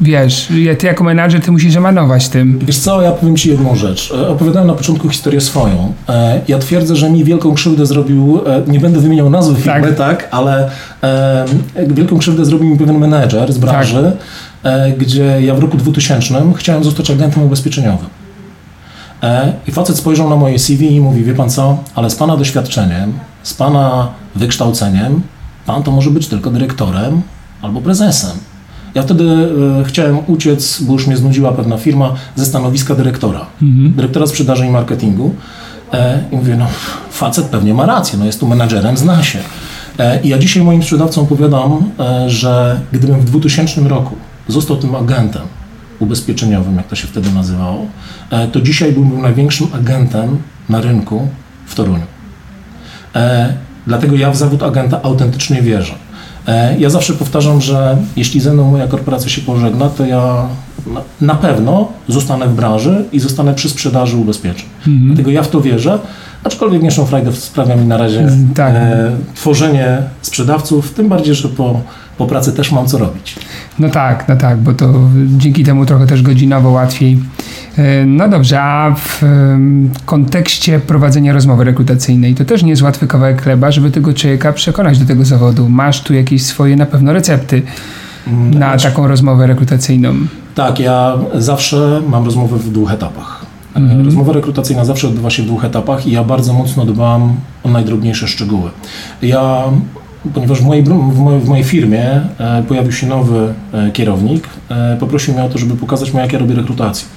wiesz, ty jako menadżer, ty musisz emanować tym. Wiesz co, ja powiem Ci jedną rzecz. E, opowiadałem na początku historię swoją. E, ja twierdzę, że mi wielką krzywdę zrobił, e, nie będę wymieniał nazwy firmy, tak, tak ale wielką krzywdę zrobił mi pewien menedżer z branży, tak. gdzie ja w roku 2000 chciałem zostać agentem ubezpieczeniowym. I facet spojrzał na moje CV i mówi, wie pan co, ale z pana doświadczeniem, z pana wykształceniem, pan to może być tylko dyrektorem albo prezesem. Ja wtedy e, chciałem uciec, bo już mnie znudziła pewna firma, ze stanowiska dyrektora. Mhm. Dyrektora sprzedaży i marketingu. E, I mówię, no facet pewnie ma rację, no jest tu menadżerem, zna się. E, I ja dzisiaj moim sprzedawcom opowiadam, e, że gdybym w 2000 roku został tym agentem ubezpieczeniowym, jak to się wtedy nazywało, e, to dzisiaj byłbym największym agentem na rynku w Toruniu. E, dlatego ja w zawód agenta autentycznie wierzę. E, ja zawsze powtarzam, że jeśli ze mną moja korporacja się pożegna, to ja na pewno zostanę w branży i zostanę przy sprzedaży ubezpieczeń. Mhm. Dlatego ja w to wierzę, aczkolwiek mniejszą frajdę sprawia mi na razie tak. e, tworzenie sprzedawców, tym bardziej, że po, po pracy też mam co robić. No tak, no tak, bo to dzięki temu trochę też godzinowo łatwiej E, no dobrze, a w kontekście prowadzenia rozmowy rekrutacyjnej to też nie jest łatwy kawałek chleba, żeby tego człowieka przekonać do tego zawodu. Masz tu jakieś swoje na pewno recepty mm, na znaczy, taką rozmowę rekrutacyjną. Tak, ja zawsze mam rozmowę w dwóch etapach. E, mhm. Rozmowa rekrutacyjna zawsze odbywa się w dwóch etapach i ja bardzo mocno dbam o najdrobniejsze szczegóły. Ja ponieważ w mojej, w mojej, firmie e, pojawił się nowy e, kierownik, e, poprosił mnie o to, żeby pokazać mu, jak ja robię rekrutację.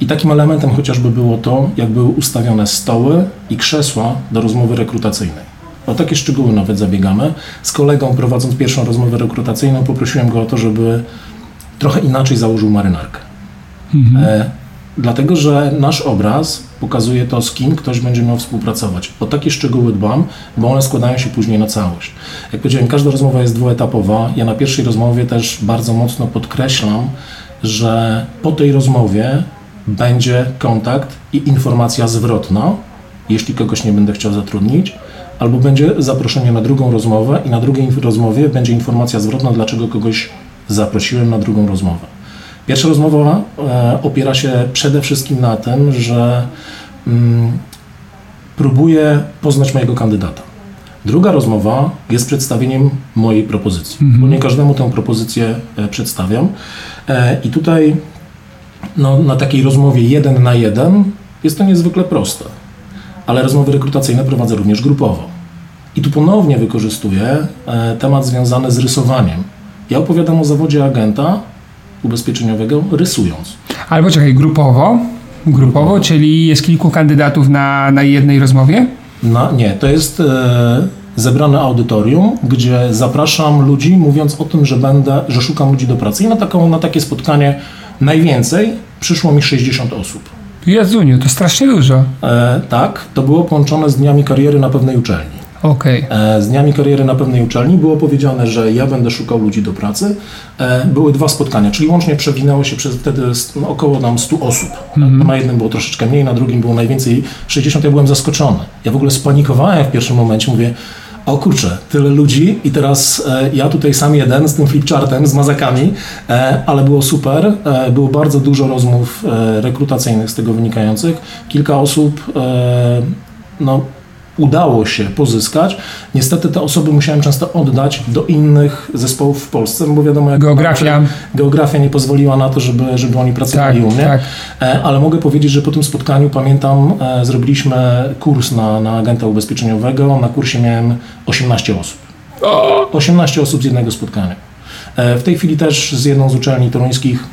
I takim elementem chociażby było to, jak były ustawione stoły i krzesła do rozmowy rekrutacyjnej. O takie szczegóły nawet zabiegamy. Z kolegą prowadząc pierwszą rozmowę rekrutacyjną poprosiłem go o to, żeby trochę inaczej założył marynarkę. Mhm. Dlatego, że nasz obraz pokazuje to, z kim ktoś będzie miał współpracować. O takie szczegóły dbam, bo one składają się później na całość. Jak powiedziałem, każda rozmowa jest dwuetapowa. Ja na pierwszej rozmowie też bardzo mocno podkreślam, że po tej rozmowie będzie kontakt i informacja zwrotna, jeśli kogoś nie będę chciał zatrudnić, albo będzie zaproszenie na drugą rozmowę i na drugiej rozmowie będzie informacja zwrotna, dlaczego kogoś zaprosiłem na drugą rozmowę. Pierwsza rozmowa e, opiera się przede wszystkim na tym, że mm, próbuję poznać mojego kandydata. Druga rozmowa jest przedstawieniem mojej propozycji, mhm. bo nie każdemu tę propozycję e, przedstawiam. E, I tutaj no, na takiej rozmowie jeden na jeden jest to niezwykle proste, ale rozmowy rekrutacyjne prowadzę również grupowo. I tu ponownie wykorzystuję temat związany z rysowaniem. Ja opowiadam o zawodzie agenta ubezpieczeniowego rysując. Albo czekaj, grupowo? Grupowo, czyli jest kilku kandydatów na, na jednej rozmowie? No, nie, to jest e, zebrane audytorium, gdzie zapraszam ludzi, mówiąc o tym, że będę, że szukam ludzi do pracy. I na, taką, na takie spotkanie najwięcej przyszło mi 60 osób. Jezuniu, to strasznie dużo. E, tak, to było połączone z dniami kariery na pewnej uczelni. Okay. E, z dniami kariery na pewnej uczelni było powiedziane, że ja będę szukał ludzi do pracy. E, były dwa spotkania, czyli łącznie przewinęło się przez wtedy około nam 100 osób. Mm -hmm. Na jednym było troszeczkę mniej, na drugim było najwięcej 60. Ja byłem zaskoczony. Ja w ogóle spanikowałem w pierwszym momencie, mówię, o kurczę, tyle ludzi i teraz e, ja tutaj sam jeden z tym flipchartem, z mazakami, e, ale było super. E, było bardzo dużo rozmów e, rekrutacyjnych z tego wynikających. Kilka osób no, udało się pozyskać. Niestety te osoby musiałem często oddać do innych zespołów w Polsce, bo wiadomo, jak geografia. geografia nie pozwoliła na to, żeby, żeby oni pracowali tak, u mnie. Tak. E, ale mogę powiedzieć, że po tym spotkaniu pamiętam, e, zrobiliśmy kurs na, na agenta ubezpieczeniowego. Na kursie miałem 18 osób. 18 osób z jednego spotkania. E, w tej chwili też z jedną z uczelni toruńskich,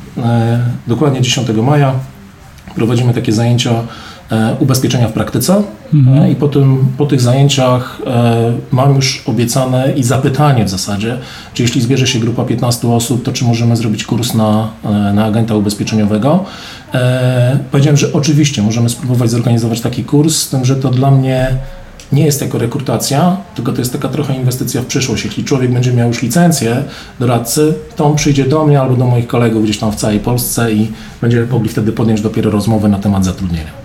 dokładnie 10 maja, prowadzimy takie zajęcia ubezpieczenia w praktyce mhm. E, i po, tym, po tych zajęciach e, mam już obiecane i zapytanie w zasadzie, czy jeśli zbierze się grupa 15 osób, to czy możemy zrobić kurs na, na agenta ubezpieczeniowego. Powiedziałem, że oczywiście możemy spróbować zorganizować taki kurs, z tym, że to dla mnie nie jest jako rekrutacja, tylko to jest taka trochę inwestycja w przyszłość. Jeśli człowiek będzie miał już licencję doradcy, to on przyjdzie do mnie albo do moich kolegów gdzieś tam w całej Polsce i będziemy mogli wtedy podjąć dopiero rozmowę na temat zatrudnienia.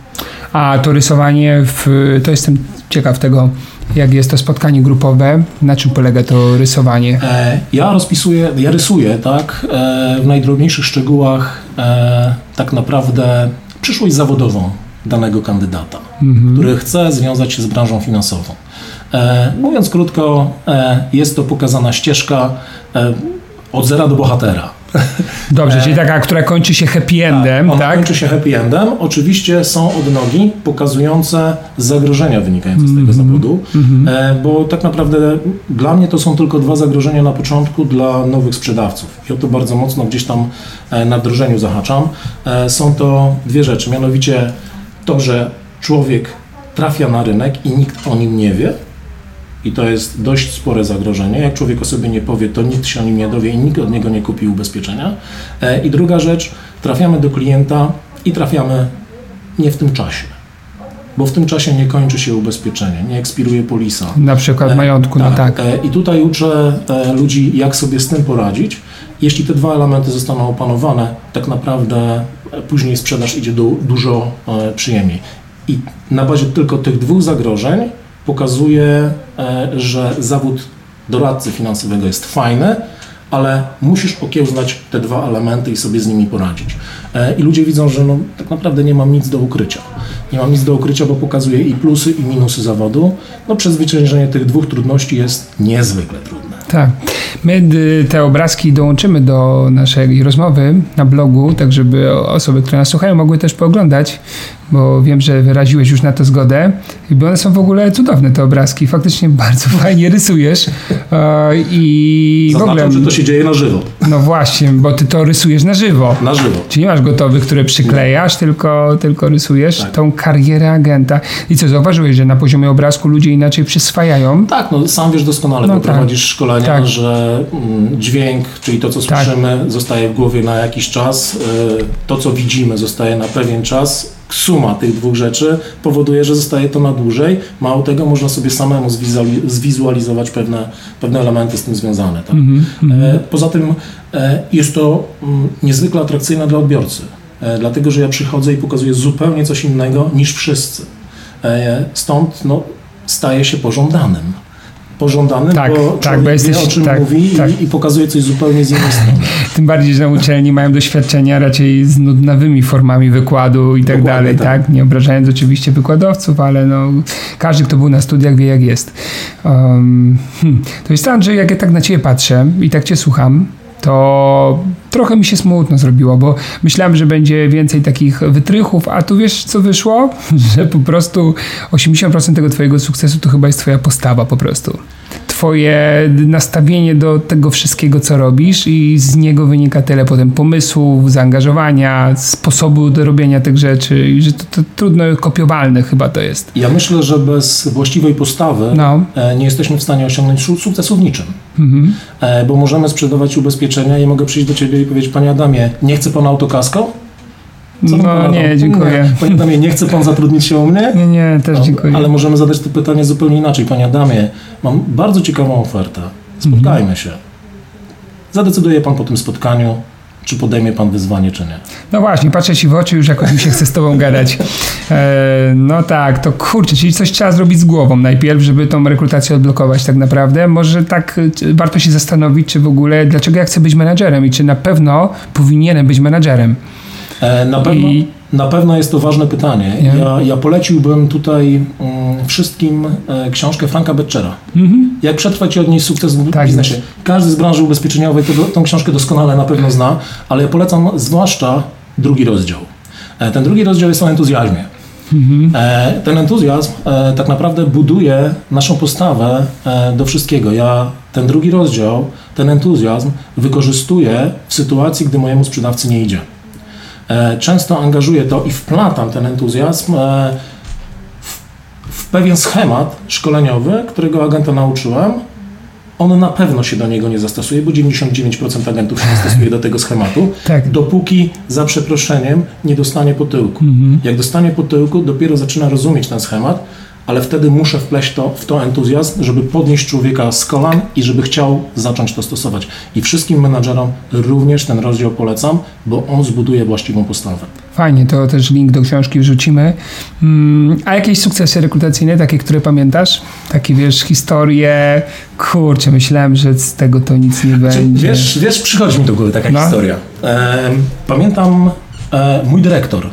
A to rysowanie, w, to jestem ciekaw tego, jak jest to spotkanie grupowe, na czym polega to rysowanie? E, ja rozpisuję, ja rysuję, tak, e, w najdrobniejszych szczegółach e, tak naprawdę przyszłość zawodową danego kandydata, mhm. który chce związać się z branżą finansową. Mówiąc krótko, jest to pokazana ścieżka od zera do bohatera. Dobrze, czyli taka, która kończy się happy endem, tak? tak? kończy się happy endem. Oczywiście są odnogi pokazujące zagrożenia wynikające z tego -hmm. zawodu, mm -hmm. bo tak naprawdę dla mnie to są tylko dwa zagrożenia na początku dla nowych sprzedawców. I o to bardzo mocno gdzieś tam e, na wdrożeniu zahaczam. E, są to dwie rzeczy, mianowicie to, że człowiek trafia na rynek i nikt o nim nie wie, i to jest dość spore zagrożenie. Jak człowiek o sobie nie powie, to nikt się o nim nie dowie i nikt od niego nie kupi ubezpieczenia. E, I druga rzecz, trafiamy do klienta i trafiamy nie w tym czasie. Bo w tym czasie nie kończy się ubezpieczenie, nie ekspiruje polisa. Na przykład e, majątku, tak. no tak. I tutaj uczę ludzi, jak sobie z tym poradzić. Jeśli te dwa elementy zostaną opanowane, tak naprawdę później sprzedaż idzie do, dużo przyjemniej. I na bazie tylko tych dwóch zagrożeń pokazuje, e, że zawód doradcy finansowego jest fajny, ale musisz okiełznać te dwa elementy i sobie z nimi poradzić. E, I ludzie widzą, że no, tak naprawdę nie mam nic do ukrycia. Nie mam nic do ukrycia, bo pokazuje i plusy, i minusy zawodu. No, przezwyciężenie tych dwóch trudności jest niezwykle trudne. Tak. My y, te obrazki dołączymy do naszej rozmowy na blogu, tak żeby osoby, które nas słuchają, mogły też pooglądać bo wiem, że wyraziłeś już na to zgodę. I one są w ogóle cudowne, te obrazki. Faktycznie *laughs* bardzo fajnie rysujesz. I Zaznaczam, w ogóle, że to się dzieje na żywo. No właśnie, bo ty to rysujesz na żywo. Na żywo. Czyli nie masz gotowych, które przyklejasz, tylko, tylko rysujesz tak. tą karierę agenta. I co, zauważyłeś, że na poziomie obrazku ludzie inaczej przyswajają? Tak, no sam wiesz doskonale, no bo tak. prowadzisz szkolenia, tak. że mm, dźwięk, czyli to, co tak. słyszymy, zostaje w głowie na jakiś czas. Y, to, co widzimy, zostaje na pewien czas suma tych dwóch rzeczy powoduje, że zostaje to na dłużej. Mało tego, można sobie samemu zwizualizować pewne, pewne elementy z tym związane. Tak? Mm -hmm. Poza tym e, jest to mm, niezwykle atrakcyjne dla odbiorcy, e, dlatego że ja przychodzę i pokazuję zupełnie coś innego niż wszyscy. Stąd no, staje się pożądanym pożądanym, tak, bo tak, bo jesteś, wie, o czym tak, mówi tak. I, i, pokazuje coś zupełnie z innej strony. *laughs* Tym bardziej, że uczelni mają doświadczenia raczej z nudnawymi formami wykładu i tak Dokładnie dalej, tak. tak. Nie obrażając oczywiście wykładowców, ale no, każdy, kto był na studiach wie jak jest. Um, hmm. To jest Andrzej, jak ja tak na ciebie patrzę i tak cię słucham, to trochę mi się smutno zrobiło, bo myślałem, że będzie więcej takich wytrychów, a tu wiesz co wyszło? *laughs* Że po prostu 80% tego twojego sukcesu to chyba jest twoja postawa po prostu twoje nastawienie do tego wszystkiego, co robisz i z niego wynika tyle potem pomysłów, zaangażowania, sposobu do robienia tych rzeczy i że to, to trudno kopiowalne chyba to jest. Ja myślę, że bez właściwej postawy no. E, nie jesteśmy w stanie osiągnąć sukcesu w niczym. Mhm. E, bo możemy sprzedawać ubezpieczenia i mogę przyjść do ciebie i powiedzieć, panie Adamie, nie chce pan autokasko? Co no nie, dziękuję. Nie. Panie Adamie, nie chce Pan zatrudnić się u mnie? Nie, nie, też no, dziękuję. Ale możemy zadać to pytanie zupełnie inaczej. Panie Adamie, mam bardzo ciekawą ofertę. Spotkajmy mhm. się. Zadecyduje Pan po tym spotkaniu, czy podejmie Pan wyzwanie, czy nie. No właśnie, patrzę Ci w oczy, już jakoś mi się chce z Tobą gadać. E, no tak, to kurczę, czyli coś trzeba zrobić z głową najpierw, żeby tą rekrutację odblokować tak naprawdę. Może tak warto się zastanowić, czy w ogóle, dlaczego ja chcę być menadżerem i czy na pewno powinienem być menadżerem. E, na pewno, I... na pewno jest to ważne pytanie. Ja, ja poleciłbym tutaj mm, wszystkim e, książkę Franka Betchera. Mhm. Jak przetrwać i odnieść sukces w tak biznesie. Każdy z branży ubezpieczeniowej to, tą książkę doskonale na pewno zna, ale ja polecam zwłaszcza drugi rozdział. E, ten drugi rozdział jest o entuzjazmie. Mhm. Ten entuzjazm tak naprawdę buduje naszą postawę do wszystkiego. Ja ten drugi rozdział, ten entuzjazm wykorzystuję w sytuacji, gdy mojemu sprzedawcy nie idzie. E, często angażuję to i wplatam ten entuzjazm e, w, w pewien schemat szkoleniowy, którego agenta nauczyłem. On na pewno się do niego nie zastosuje, bo 99% agentów się nie stosuje do tego schematu, *laughs* tak. dopóki za przeproszeniem nie dostanie po tyłku. Mhm. Jak dostanie po tyłku, dopiero zaczyna rozumieć ten schemat, ale wtedy muszę wpleść to, w to entuzjazm, żeby podnieść człowieka z kolan i żeby chciał zacząć to stosować. I wszystkim menadżerom również ten rozdział polecam, bo on zbuduje właściwą postawę. Fajnie, to też link do książki wrzucimy. Mm, a jakieś sukcesy rekrutacyjne, takie, które pamiętasz? Takie, wiesz, historie, kurczę, myślałem, że z tego to nic nie będzie. Wiesz, wiesz przychodzi mi do głowy taka no. historia. Pamiętam e, mój dyrektor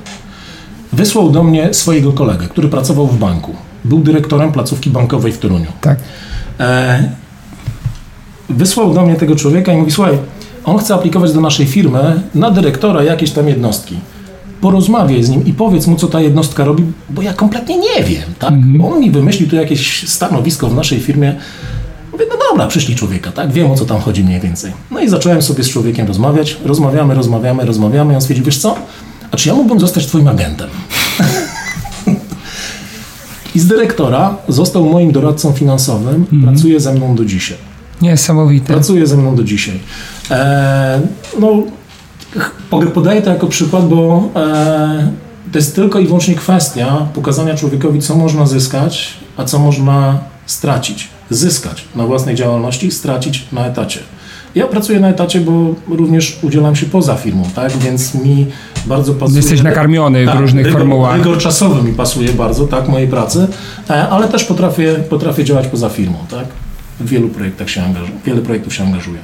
wysłał do mnie swojego kolegę, który pracował w banku. Był dyrektorem placówki bankowej w Toruniu. Tak. E, wysłał do mnie tego człowieka i mówi, słuchaj, on chce aplikować do naszej firmy na dyrektora jakiejś tam jednostki. Porozmawiaj z nim i powiedz mu, co ta jednostka robi, bo ja kompletnie nie wiem. Tak? Mhm. On mi wymyślił tu jakieś stanowisko w naszej firmie. Mówię, no dobra, przyszli człowieka, tak? Wiem o co tam chodzi mniej więcej. No i zacząłem sobie z człowiekiem rozmawiać. Rozmawiamy, rozmawiamy, rozmawiamy. I on stwierdził, wiesz co? A czy ja mógłbym zostać twoim agentem? I z dyrektora został moim doradcą finansowym. Mhm. Pracuje ze mną do dzisiaj. Niesamowite. Pracuje ze mną do dzisiaj. E, no, podaję to jako przykład, bo e, to jest tylko i wyłącznie kwestia pokazania człowiekowi, co można zyskać, a co można stracić. Zyskać na własnej działalności, stracić na etacie. Ja pracuję na etacie, bo również udzielam się poza firmą, tak? Więc mi bardzo pasuje. Jesteś nakarmiony tak, w różnych rygor, formułach. Rygor czasowy mi pasuje bardzo, tak, mojej pracy, e, ale też potrafię, potrafię działać poza firmą, tak? W wielu projektach się angażuję, wiele projektów się angażuję.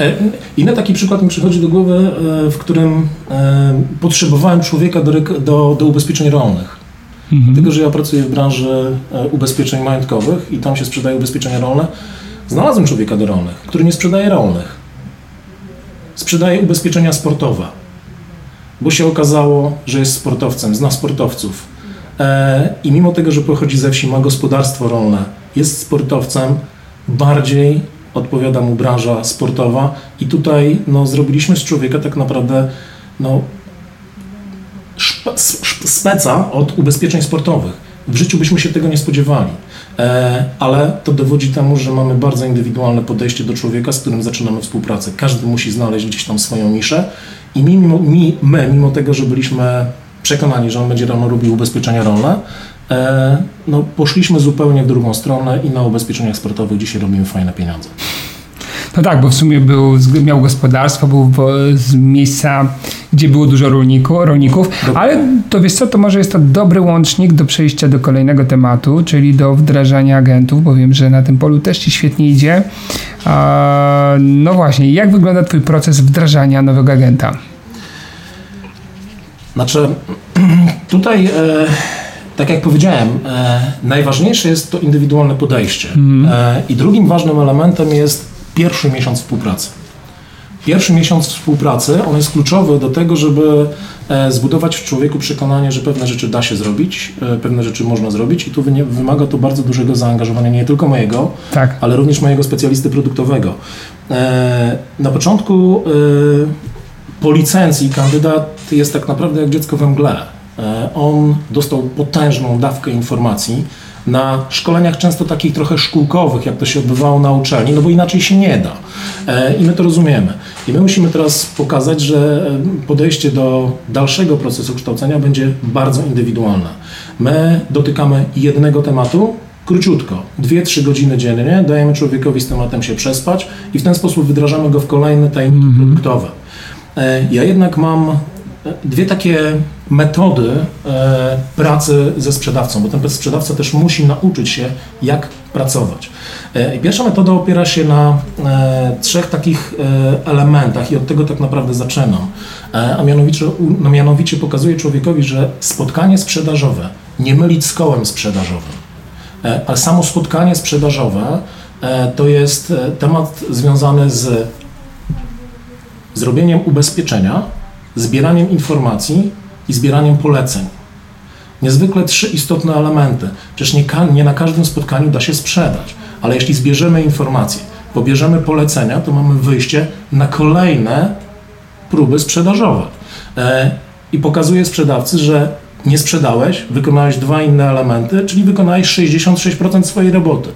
E, inny taki przykład mi przychodzi do głowy, e, w którym potrzebowałem człowieka do, do, do ubezpieczeń rolnych. Mhm. Dlatego, że ja pracuję w branży ubezpieczeń majątkowych i tam się sprzedaje ubezpieczenia rolne. Znalazłem człowieka do rolnych, który nie sprzedaje rolnych. Sprzedaje ubezpieczenia sportowe, bo się okazało, że jest sportowcem, zna sportowców. E, I mimo tego, że pochodzi ze wsi, ma gospodarstwo rolne, jest sportowcem, bardziej odpowiada mu branża sportowa i tutaj no, zrobiliśmy z człowieka tak naprawdę no, speca od ubezpieczeń sportowych. W życiu byśmy się tego nie spodziewali. E, ale to dowodzi temu, że mamy bardzo indywidualne podejście do człowieka, z którym zaczynamy współpracę. Każdy musi znaleźć gdzieś tam swoją niszę i mimo, mi, my, mimo tego, że byliśmy przekonani, że on będzie rano robił ubezpieczenia rolne, e, no, poszliśmy zupełnie w drugą stronę i na ubezpieczeniach sportowych dzisiaj robimy fajne pieniądze. No tak, bo w sumie był, miał gospodarstwo, był z miejsca, gdzie było dużo rolników, rolników, ale to wiesz co, to może jest to dobry łącznik do przejścia do kolejnego tematu, czyli do wdrażania agentów, bo wiem, że na tym polu też Ci świetnie idzie. No właśnie, jak wygląda Twój proces wdrażania nowego agenta? Znaczy, *clears throat* tutaj... E tak jak powiedziałem, e, najważniejsze jest to indywidualne podejście. Mm. E, I drugim ważnym elementem jest pierwszy miesiąc współpracy. Pierwszy miesiąc współpracy, on jest kluczowy do tego, żeby e, zbudować w człowieku przekonanie, że pewne rzeczy da się zrobić, e, pewne rzeczy można zrobić i tu wymaga to bardzo dużego zaangażowania nie tylko mojego, tak. ale również mojego specjalisty produktowego. E, na początku po licencji kandydat jest tak naprawdę jak dziecko we mgle. On dostał potężną dawkę informacji, na szkoleniach często takich trochę szkółkowych, jak to się odbywało na uczelni, no bo inaczej się nie da. E, I my to rozumiemy. I my musimy teraz pokazać, że e, podejście do dalszego procesu kształcenia będzie bardzo indywidualne. My dotykamy jednego tematu, króciutko, 2-3 godziny dziennie, dajemy człowiekowi z tematem się przespać i w ten sposób wdrażamy go w kolejne tajniki mm -hmm. produktowe. E, ja jednak mam dwie takie metody e, pracy ze sprzedawcą, bo ten sprzedawca też musi nauczyć się, jak pracować. E, pierwsza metoda opiera się na e, trzech takich elementach i od tego tak naprawdę zaczynam. A mianowicie, no mianowicie pokazuje człowiekowi, że spotkanie sprzedażowe nie mylić z kołem sprzedażowym, ale samo spotkanie sprzedażowe to jest temat związany z zrobieniem ubezpieczenia, zbieraniem informacji i zbieraniem poleceń. Niezwykle trzy istotne elementy. Przecież nie, nie na każdym spotkaniu da się sprzedać, ale jeśli zbierzemy informacje, pobierzemy polecenia, to mamy wyjście na kolejne próby sprzedażowe. E, I pokazuje sprzedawcy, że nie sprzedałeś, wykonałeś dwa inne elementy, czyli wykonałeś 66% swojej roboty.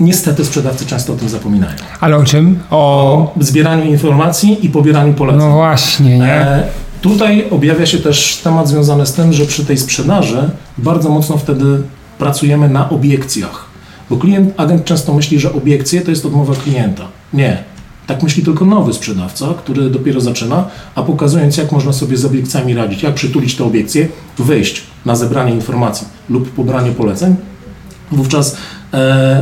Niestety sprzedawcy często o tym zapominają. Ale o czym? O, o zbieraniu informacji i pobieraniu poleceń. No właśnie, nie? E, Tutaj objawia się też temat związany z tym, że przy tej sprzedaży bardzo mocno wtedy pracujemy na obiekcjach. Bo klient, agent często myśli, że obiekcje to jest odmowa klienta. Nie. Tak myśli tylko nowy sprzedawca, który dopiero zaczyna, a pokazując, jak można sobie z obiekcjami radzić, jak przytulić te obiekcje, wyjść na zebranie informacji lub pobranie poleceń, wówczas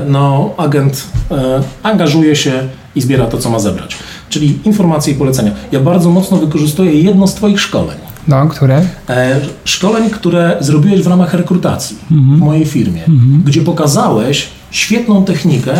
no, agent e, angażuje się i zbiera to, co ma zebrać. Czyli informacje i polecenia. Ja bardzo mocno wykorzystuję jedno z Twoich szkoleń. No, które? E, szkoleń, które zrobiłeś w ramach rekrutacji w mojej firmie, gdzie pokazałeś świetną technikę,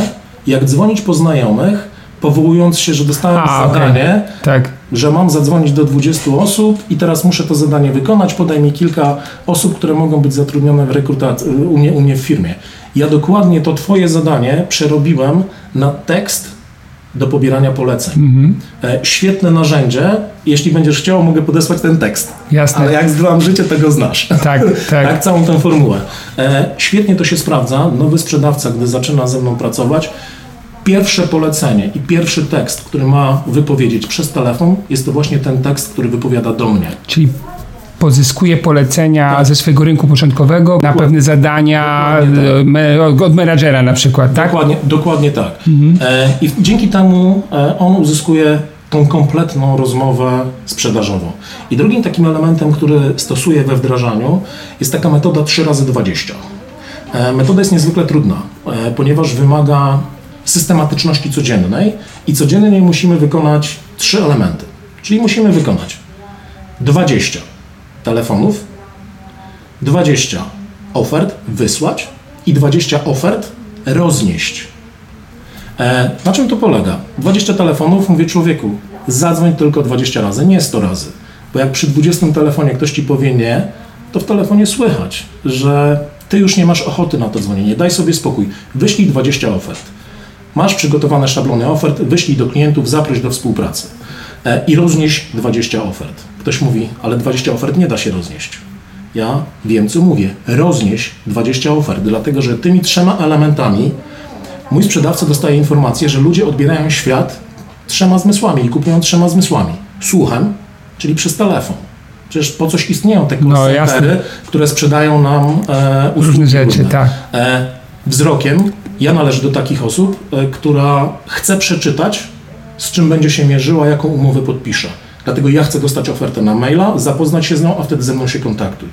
jak dzwonić po znajomych, powołując się, że dostałem A, zadanie, Tak. że mam zadzwonić do 20 osób i teraz muszę to zadanie wykonać. Podaj mi kilka osób, które mogą być zatrudnione w rekrutacji, u mnie, u mnie w firmie. Ja dokładnie to Twoje zadanie przerobiłem na tekst do pobierania poleceń. E, świetne narzędzie. Jeśli będziesz chciał, mogę podesłać ten tekst. Jasne. Ale jak zdałam życie, tego znasz. Tak, *laughs* tak. tak, całą tę formułę. E, świetnie to się sprawdza. Nowy sprzedawca, gdy zaczyna ze mną pracować, pierwsze polecenie i pierwszy tekst, który ma wypowiedzieć przez telefon, jest to właśnie ten tekst, który wypowiada do mnie. Czyli pozyskuje polecenia ze swojego rynku początkowego na pewne zadania Dokładnie tak. e, od menadżera na przykład, tak? Dokładnie, dokładnie tak. E, I dzięki temu e, on uzyskuje tą kompletną rozmowę sprzedażową. I drugim takim elementem, który stosuję we wdrażaniu, jest taka metoda 3 razy 20 E, Metoda jest niezwykle trudna, e, ponieważ wymaga systematyczności codziennej i codziennie musimy wykonać trzy elementy. Czyli musimy wykonać 20 telefonów, 20 ofert wysłać i 20 ofert roznieść. E, na czym to polega? 20 telefonów, mówię człowieku, zadzwoń tylko 20 razy, nie 100 razy. Bo jak przy 20 telefonie ktoś ci powie nie, to w telefonie słychać, że ty już nie masz ochoty na to dzwonienie. Daj sobie spokój. Wyślij 20 ofert. Masz przygotowane szablony ofert, wyślij do klientów, zaproś do współpracy. E, I roznieś 20 ofert. Ktoś mówi, ale 20 ofert nie da się roznieść. Ja wiem, co mówię. Roznieś 20 ofert, dlatego że tymi trzema elementami mój sprzedawca dostaje informację, że ludzie odbierają świat trzema zmysłami i kupują trzema zmysłami. Słuchem, czyli przez telefon. Przecież po coś istnieją te No, call centery, które sprzedają nam e, usługi Różne rzeczy, tak. E, wzrokiem ja należę do takich osób, e, która chce przeczytać, z czym będzie się mierzyła, jaką umowę podpisze. Dlatego ja chcę dostać ofertę na maila, zapoznać się z nią, a wtedy ze mną się kontaktuj.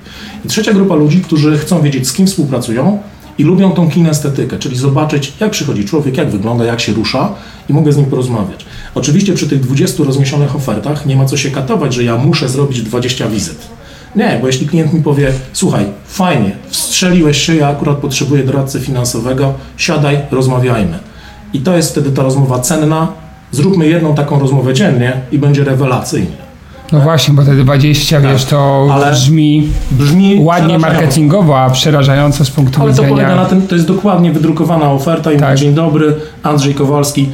I trzecia grupa ludzi, którzy chcą wiedzieć, z kim współpracują i lubią tą kinestetykę, czyli zobaczyć, jak przychodzi człowiek, jak wygląda, jak się rusza i mogę z nim porozmawiać. Oczywiście przy tych 20 rozniesionych ofertach nie ma co się katować, że ja muszę zrobić 20 wizyt. Nie, bo jeśli klient mi powie, słuchaj, fajnie, wstrzeliłeś się, ja akurat potrzebuję doradcy finansowego, siadaj, rozmawiajmy. I to jest wtedy ta rozmowa cenna. Zróbmy jedną taką rozmowę dziennie i będzie rewelacyjnie. No właśnie, bo te 20, wiesz, to Tak. ale brzmi Brzmi ładnie marketingowo, a przerażająco z punktu Ale to widzenia... polega na tym, to jest dokładnie wydrukowana oferta i Tak. tak. dzień dobry, Andrzej Kowalski.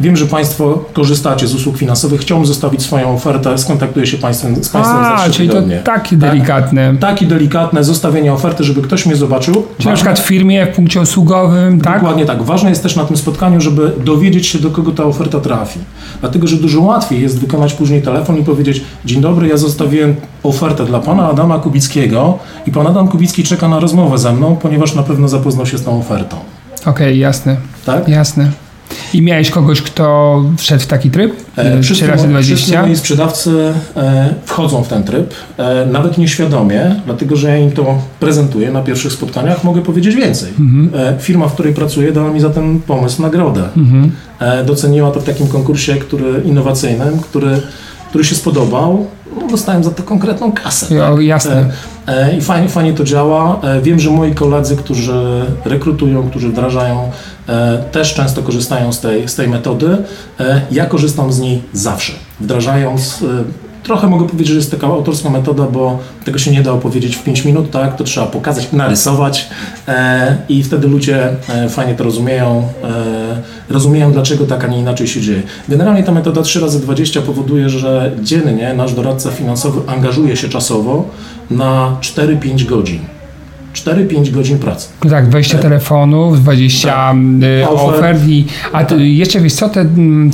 Wiem, że Państwo korzystacie z usług finansowych. Chciałbym zostawić swoją ofertę. Skontaktuję się państwem, z Państwem za A, trzy czyli to takie delikatne. Takie delikatne zostawienie oferty, żeby ktoś mnie zobaczył. Czyli na przykład w firmie, w punkcie usługowym, tak? Dokładnie tak. Ważne jest też na tym spotkaniu, żeby dowiedzieć się, do kogo ta oferta trafi. Dlatego, że dużo łatwiej jest wykonać później telefon i powiedzieć: Dzień dobry, ja zostawiłem ofertę dla pana Adama Kubickiego i pan Adam Kubicki czeka na rozmowę ze mną, ponieważ na pewno zapoznał się z tą ofertą. Okej, jasne, Tak? jasne. I miałeś kogoś, kto wszedł w taki tryb? E, 3 razy moi- wszyscy 20? moi sprzedawcy e, wchodzą w ten tryb, e, nawet nieświadomie, dlatego że ja im to prezentuję na pierwszych spotkaniach, mogę powiedzieć więcej. Mhm. E, firma, w której pracuję, dała mi za ten pomysł nagrodę. Mhm. E, doceniła to w takim konkursie który, innowacyjnym, który, który się spodobał. No, dostałem za to konkretną kasę. Jo, jasne. E, e, I fajnie, fajnie to działa. E, Wiem, że moi koledzy, którzy rekrutują, którzy wdrażają, też często korzystają z tej, z tej metody. Ja korzystam z niej zawsze. Wdrażając, trochę mogę powiedzieć, że jest taka autorska metoda, bo tego się nie da opowiedzieć w 5 minut, tak? To trzeba pokazać, narysować e, i wtedy ludzie e, fajnie to rozumieją, e, rozumieją dlaczego tak, a nie inaczej się dzieje. Generalnie ta metoda 3 razy 20 powoduje, że dziennie nasz doradca finansowy angażuje się czasowo na 4-5 godzin. 4-5 godzin pracy. Tak, 20 telefonów, 20 Tak. Ofert. ofert i a to, jeszcze wiesz co, te,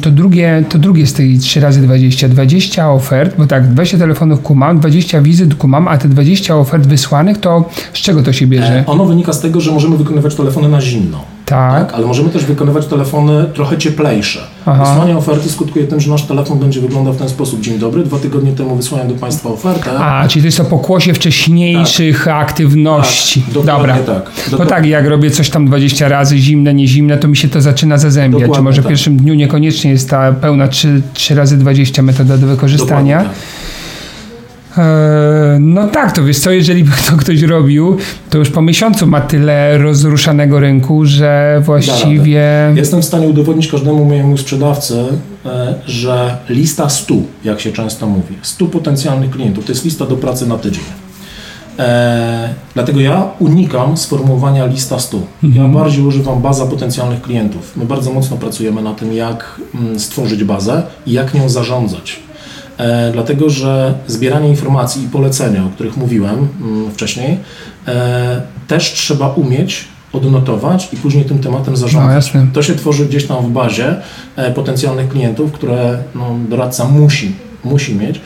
to drugie, to drugie z tej 3 razy 20, 20 ofert, bo tak, 20 telefonów kumam, 20 wizyt kumam, a te 20 ofert wysłanych, to z czego to się bierze? E, Ono wynika z tego, że możemy wykonywać telefony na zimno. Tak. Tak, ale możemy też wykonywać telefony trochę cieplejsze. Aha. Wysłanie oferty skutkuje tym, że nasz telefon będzie wyglądał w ten sposób. Dzień dobry, dwa tygodnie temu wysłałem do Państwa ofertę. A, czyli to jest o pokłosie wcześniejszych aktywności. Tak, dokładnie Dobra. tak. No Dokład- tak, jak robię coś tam 20 razy zimne, niezimne, to mi się to zaczyna zazębiać. Czy Dokładnie może w tak. pierwszym dniu niekoniecznie jest ta pełna 3, 3 razy 20 metoda do wykorzystania. Dokładnie tak. No tak, to wiesz co, jeżeli by to ktoś robił, to już po miesiącu ma tyle rozruszanego rynku, że właściwie... Jestem w stanie udowodnić każdemu mojemu sprzedawcy, e, że lista 100, jak się często mówi, 100 potencjalnych klientów, to jest lista do pracy na tydzień. E, dlatego ja unikam sformułowania lista 100. Ja bardziej używam baza potencjalnych klientów. My bardzo mocno pracujemy na tym, jak mm, stworzyć bazę i jak nią zarządzać. E, dlatego, że zbieranie informacji i polecenia, o których mówiłem mm, wcześniej, e, też trzeba umieć odnotować i później tym tematem zarządzać. No. To się tworzy gdzieś tam w bazie e, potencjalnych klientów, które no, doradca musi, musi mieć.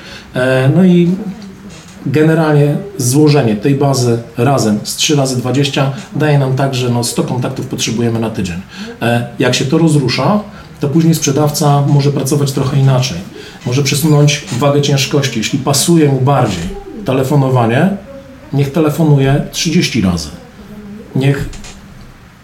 No i generalnie złożenie tej bazy razem z 3 razy 20 daje nam tak, że no 100 kontaktów potrzebujemy na tydzień. Jak się to rozrusza, to później sprzedawca może pracować trochę inaczej. Może przesunąć wagę ciężkości. Jeśli pasuje mu bardziej telefonowanie, niech telefonuje 30 razy. Niech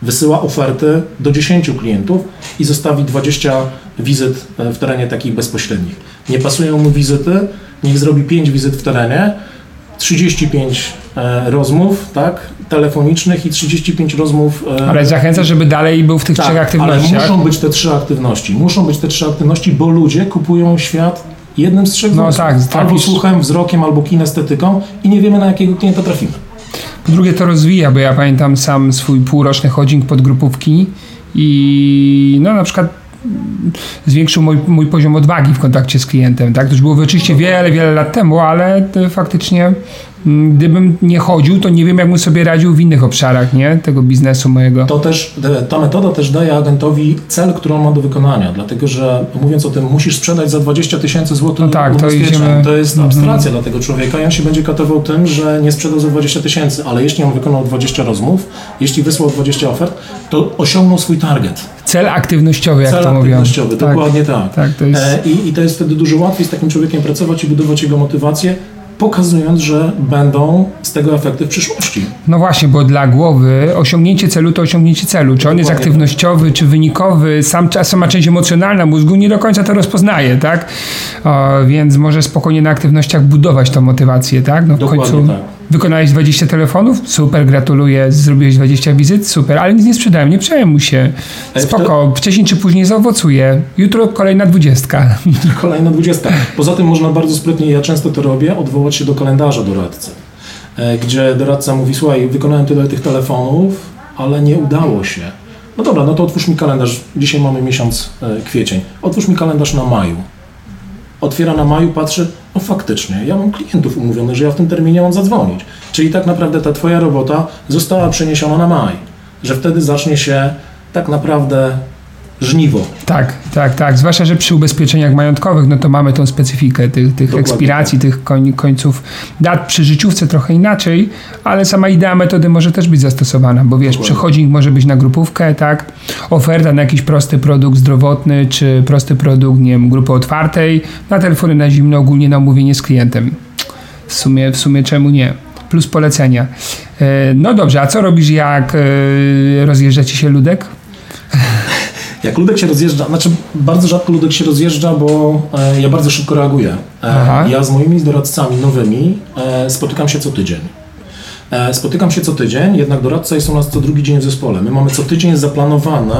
wysyła oferty do 10 klientów i zostawi 20 wizyt e, w terenie takich bezpośrednich. Nie pasują mu wizyty, niech zrobi 5 wizyt w terenie, 35 e, rozmów tak, telefonicznych i 35 rozmów. e, Ale zachęca, żeby dalej był w tych trzech tak, ale aktywnościach. muszą być te trzy aktywności. Muszą być te trzy aktywności, bo ludzie kupują świat jednym z trzech No wąsków. tak, albo słuchem, wzrokiem, albo kinestetyką i nie wiemy na jakiego klienta trafimy. Po drugie to rozwija, bo ja pamiętam sam swój półroczny chodzing pod grupówki i no na przykład zwiększył mój, mój poziom odwagi w kontakcie z klientem, tak? To już było oczywiście wiele, wiele lat temu, ale to faktycznie mm, gdybym nie chodził, to nie wiem, jak bym sobie radził w innych obszarach, nie? Tego biznesu mojego. To też, ta metoda też daje agentowi cel, który on ma do wykonania, dlatego że mówiąc o tym, musisz sprzedać za 20 tysięcy złotych No tak, to idziemy- to jest abstrakcja dla tego człowieka i on się będzie katował tym, że nie sprzedał za 20 tysięcy, ale jeśli on wykonał 20 rozmów, jeśli wysłał 20 ofert, to osiągnął swój target. Cel aktywnościowy, jak Cel to mówią. aktywnościowy, Tak. dokładnie tak. Tak, to jest- E, I, I to jest wtedy dużo łatwiej z takim człowiekiem pracować i budować jego motywację, pokazując, że będą z tego efekty w przyszłości. No właśnie, bo dla głowy osiągnięcie celu to osiągnięcie celu. Czy on jest Dokładnie aktywnościowy, czy wynikowy, sam czas- sama część emocjonalna mózgu nie do końca to rozpoznaje, tak? O, więc może spokojnie na aktywnościach budować tą motywację, tak? No w Dokładnie końcu tak. Wykonałeś 20 telefonów? Super, gratuluję. Zrobiłeś 20 wizyt? Super, ale nic nie sprzedałem, nie przejmuj się. Spoko, wcześniej czy później zaowocuje. Jutro kolejna dwudziestka. *laughs* Kolejna 20. Poza tym można bardzo sprytnie, ja często to robię, odwołać się do kalendarza doradcy, e, gdzie doradca mówi, słuchaj, wykonałem tyle tych telefonów, ale nie udało się. No dobra, no to otwórz mi kalendarz, dzisiaj mamy miesiąc e, kwiecień, otwórz mi kalendarz na maju. Otwiera na maju, patrzy, no faktycznie, ja mam klientów umówionych, że ja w tym terminie mam zadzwonić. Czyli tak naprawdę ta twoja robota została przeniesiona na maj, że wtedy zacznie się tak naprawdę żniwo. Tak, tak, tak. Zwłaszcza, że przy ubezpieczeniach majątkowych, no to mamy tą specyfikę tych, tych Dokładnie ekspiracji, tych koń, końców dat przy życiówce trochę inaczej, ale sama idea metody może też być zastosowana, bo wiesz, Dokładnie. przechodzik może być na grupówkę, tak? Oferta na jakiś prosty produkt zdrowotny, czy prosty produkt, nie wiem, grupy otwartej, na telefony na zimno, ogólnie na umówienie z klientem. W sumie, w sumie czemu nie? Plus polecenia. E, No dobrze, a co robisz, jak e, rozjeżdża ci się ludek? Jak ludek się rozjeżdża, znaczy bardzo rzadko ludek się rozjeżdża, bo e, ja bardzo szybko reaguję. E, ja z moimi doradcami nowymi e, spotykam się co tydzień. E, spotykam się co tydzień, jednak doradca jest u nas co drugi dzień w zespole. My mamy co tydzień zaplanowane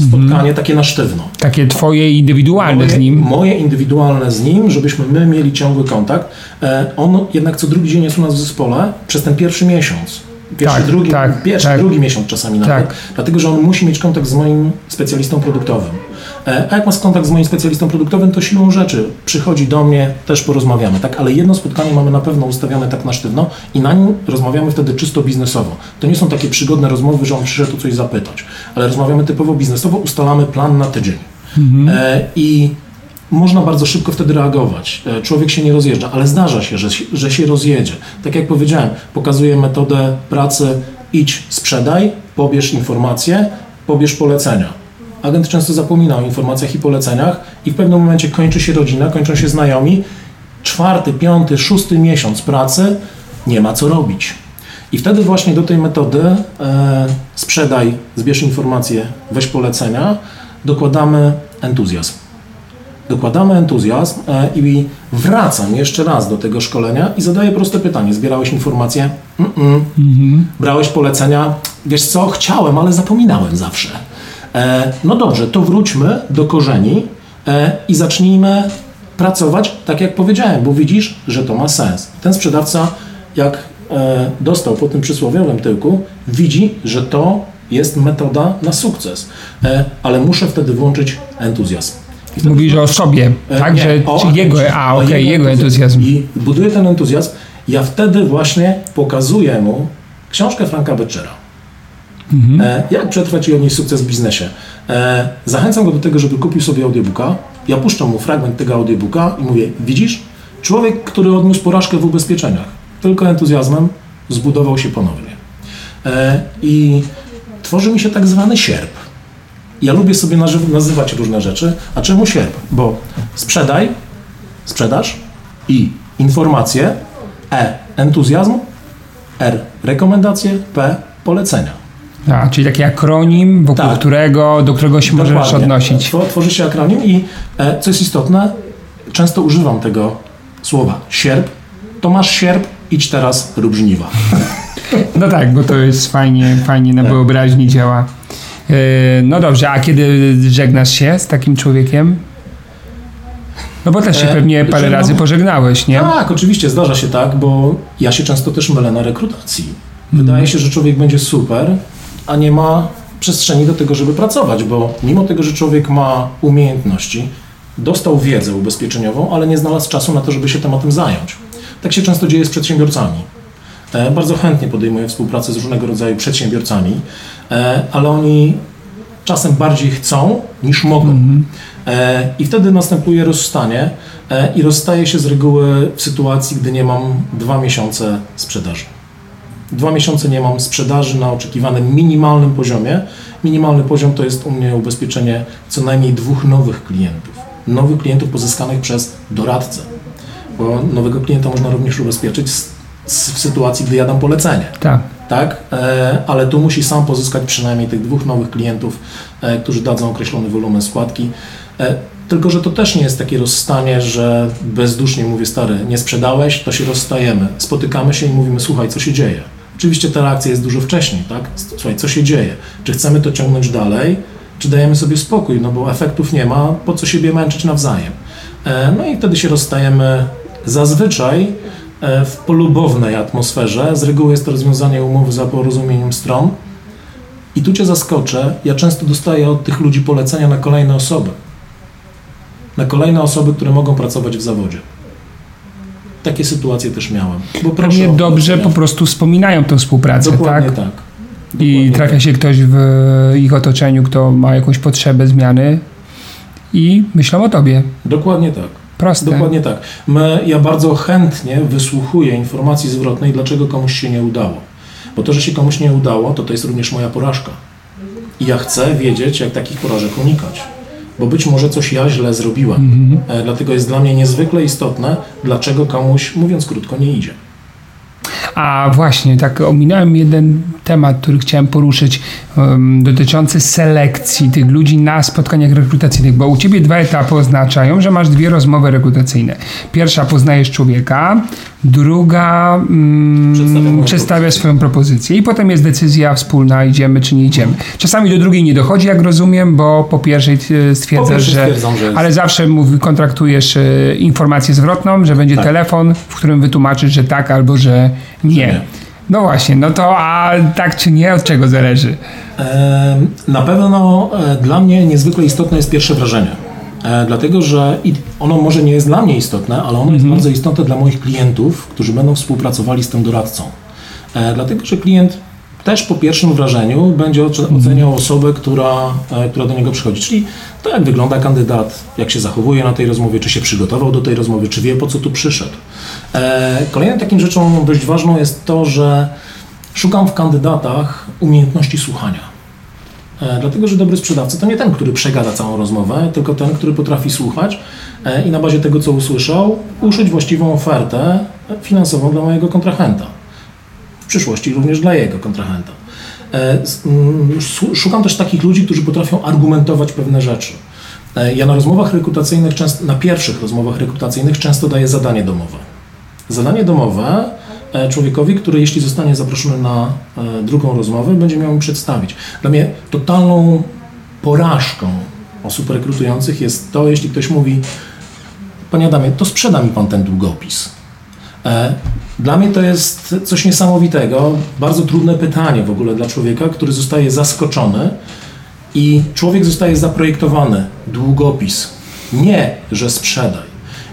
spotkanie takie na sztywno. Takie twoje indywidualne moje, z nim. Moje indywidualne z nim, żebyśmy my mieli ciągły kontakt. E, on jednak co drugi dzień jest u nas w zespole przez ten pierwszy miesiąc. Pierwszy, Tak, drugi, tak, pierwszy tak. drugi miesiąc czasami nawet, Tak. dlatego że on musi mieć kontakt z moim specjalistą produktowym. E, A jak ma kontakt z moim specjalistą produktowym, to siłą rzeczy przychodzi do mnie, też porozmawiamy, tak? Ale jedno spotkanie mamy na pewno ustawione tak na sztywno i na nim rozmawiamy wtedy czysto biznesowo. To nie są takie przygodne rozmowy, że on przyszedł tu coś zapytać, ale rozmawiamy typowo biznesowo, ustalamy plan na tydzień. E, I można bardzo szybko wtedy reagować. E, Człowiek się nie rozjeżdża, ale zdarza się, że, że się rozjedzie. Tak jak powiedziałem, pokazuję metodę pracy idź, sprzedaj, pobierz informacje, pobierz polecenia. Agent często zapomina o informacjach i poleceniach i w pewnym momencie kończy się rodzina, kończą się znajomi. Czwarty, piąty, szósty miesiąc pracy nie ma co robić. I wtedy właśnie do tej metody e, sprzedaj, zbierz informacje, weź polecenia, dokładamy entuzjazm dokładamy entuzjazm e, i wracam jeszcze raz do tego szkolenia i zadaję proste pytanie. Zbierałeś informacje? Mm-mm. Brałeś polecenia? Wiesz co, chciałem, ale zapominałem zawsze. E, no dobrze, to wróćmy do korzeni e, i zacznijmy pracować tak, jak powiedziałem, bo widzisz, że to ma sens. Ten sprzedawca, jak dostał po tym przysłowiowym tyłku, widzi, że to jest metoda na sukces. Ale muszę wtedy włączyć entuzjazm. Mówisz o sobie, E, tak? nie, że o czy jego, a okej, jego entuzjazm. I buduję ten entuzjazm. Ja wtedy właśnie pokazuję mu książkę Franka Bettchera. Mhm. E, jak przetrwać i odnieść sukces w biznesie. E, zachęcam go do tego, żeby kupił sobie audiobooka. Ja puszczam mu fragment tego audiobooka i mówię, widzisz, człowiek, który odniósł porażkę w ubezpieczeniach, tylko entuzjazmem zbudował się ponownie. I tworzy mi się tak zwany sierp. Ja lubię sobie nazy- nazywać różne rzeczy. A czemu sierp? Bo sprzedaj, sprzedaż i informacje, E entuzjazm, R rekomendacje, P polecenia. A, czyli taki akronim, wokół Tak. którego, do którego się możesz Dokładnie. odnosić. Two- Tworzy się akronim i e, co jest istotne, często używam tego słowa sierp. To masz sierp, idź teraz, rób żniwa. *laughs* No tak, bo to jest fajnie, fajnie na wyobraźni działa. Yy, No dobrze, a kiedy żegnasz się z takim człowiekiem? No bo też się E, pewnie parę że no- razy pożegnałeś, nie? Tak, oczywiście, zdarza się tak, bo ja się często też mylę na rekrutacji. Wydaje się, że człowiek będzie super, a nie ma przestrzeni do tego, żeby pracować, bo mimo tego, że człowiek ma umiejętności, dostał wiedzę ubezpieczeniową, ale nie znalazł czasu na to, żeby się tematem zająć. Tak się często dzieje z przedsiębiorcami. E, Bardzo chętnie podejmuję współpracę z różnego rodzaju przedsiębiorcami, e, ale oni czasem bardziej chcą niż mogą. E, I wtedy następuje rozstanie i rozstaje się z reguły w sytuacji, gdy nie mam dwa miesiące sprzedaży. Dwa miesiące nie mam sprzedaży na oczekiwanym minimalnym poziomie. Minimalny poziom to jest u mnie ubezpieczenie co najmniej dwóch nowych klientów. Nowych klientów pozyskanych przez doradcę. Bo nowego klienta można również ubezpieczyć z, w sytuacji, gdy ja dam polecenie Tak. tak? E, ale tu musi sam pozyskać przynajmniej tych dwóch nowych klientów, e, którzy dadzą określony wolumen składki. E, tylko, że to też nie jest takie rozstanie, że bezdusznie mówię, stary, nie sprzedałeś, to się rozstajemy. Spotykamy się i mówimy, słuchaj, co się dzieje. Oczywiście ta reakcja jest dużo wcześniej, tak? Słuchaj, co się dzieje? Czy chcemy to ciągnąć dalej, czy dajemy sobie spokój, no bo efektów nie ma, po co siebie męczyć nawzajem? No i wtedy się rozstajemy zazwyczaj w polubownej atmosferze. Z reguły jest to rozwiązanie umowy za porozumieniem stron. I tu Cię zaskoczę, ja często dostaję od tych ludzi polecenia na kolejne osoby. Na kolejne osoby, które mogą pracować w zawodzie. Takie sytuacje też miałem. Bo proszę Pewnie dobrze po prostu wspominają tą współpracę, Dokładnie tak? tak. I Dokładnie trafia tak. się ktoś w ich otoczeniu, kto ma jakąś potrzebę zmiany i myślą o tobie. Dokładnie tak. Proste. Dokładnie tak. My, ja bardzo chętnie wysłuchuję informacji zwrotnej, dlaczego komuś się nie udało. Bo to, że się komuś nie udało, to to jest również moja porażka. I ja chcę wiedzieć, jak takich porażek unikać. Bo być może coś ja źle zrobiłem. E, dlatego jest dla mnie niezwykle istotne, dlaczego komuś, mówiąc krótko, nie idzie. A właśnie, tak ominąłem jeden temat, który chciałem poruszyć, em, dotyczący selekcji tych ludzi na spotkaniach rekrutacyjnych, bo u ciebie dwa etapy oznaczają, że masz dwie rozmowy rekrutacyjne. Pierwsza poznajesz człowieka, druga Przedstawia mm, przedstawia swoją propozycję i potem jest decyzja wspólna, idziemy czy nie idziemy. Czasami do drugiej nie dochodzi, jak rozumiem, bo po pierwszej e, stwierdzasz, pierwszej że... że. Ale zawsze mówi, kontraktujesz e, informację zwrotną, że będzie Tak. telefon, w którym wytłumaczysz, że tak albo że nie. nie. No właśnie, no to a tak czy nie, od czego zależy? Na pewno e, dla mnie niezwykle istotne jest pierwsze wrażenie. E, dlatego, że ono może nie jest dla mnie istotne, ale ono mhm. jest bardzo istotne dla moich klientów, którzy będą współpracowali z tym doradcą. E, dlatego, że klient też po pierwszym wrażeniu będzie oceniał osobę, która, która do niego przychodzi. Czyli to, jak wygląda kandydat, jak się zachowuje na tej rozmowie, czy się przygotował do tej rozmowy, czy wie, po co tu przyszedł. Kolejną taką rzeczą dość ważną jest to, że szukam w kandydatach umiejętności słuchania. E, dlatego, że dobry sprzedawca to nie ten, który przegada całą rozmowę, tylko ten, który potrafi słuchać e, i na bazie tego, co usłyszał, uszyć właściwą ofertę finansową dla mojego kontrahenta. W przyszłości również dla jego kontrahenta. E, mm, szukam też takich ludzi, którzy potrafią argumentować pewne rzeczy. Ja na rozmowach rekrutacyjnych, na pierwszych rozmowach rekrutacyjnych często daję zadanie domowe. Zadanie domowe człowiekowi, który jeśli zostanie zaproszony na e, drugą rozmowę, będzie miał mi przedstawić. Dla mnie totalną porażką osób rekrutujących jest to, jeśli ktoś mówi, panie Adamie, to sprzeda mi pan ten długopis. E, dla mnie to jest coś niesamowitego, bardzo trudne pytanie w ogóle dla człowieka, który zostaje zaskoczony i człowiek zostaje zaprojektowany, długopis. Nie, że sprzedaj.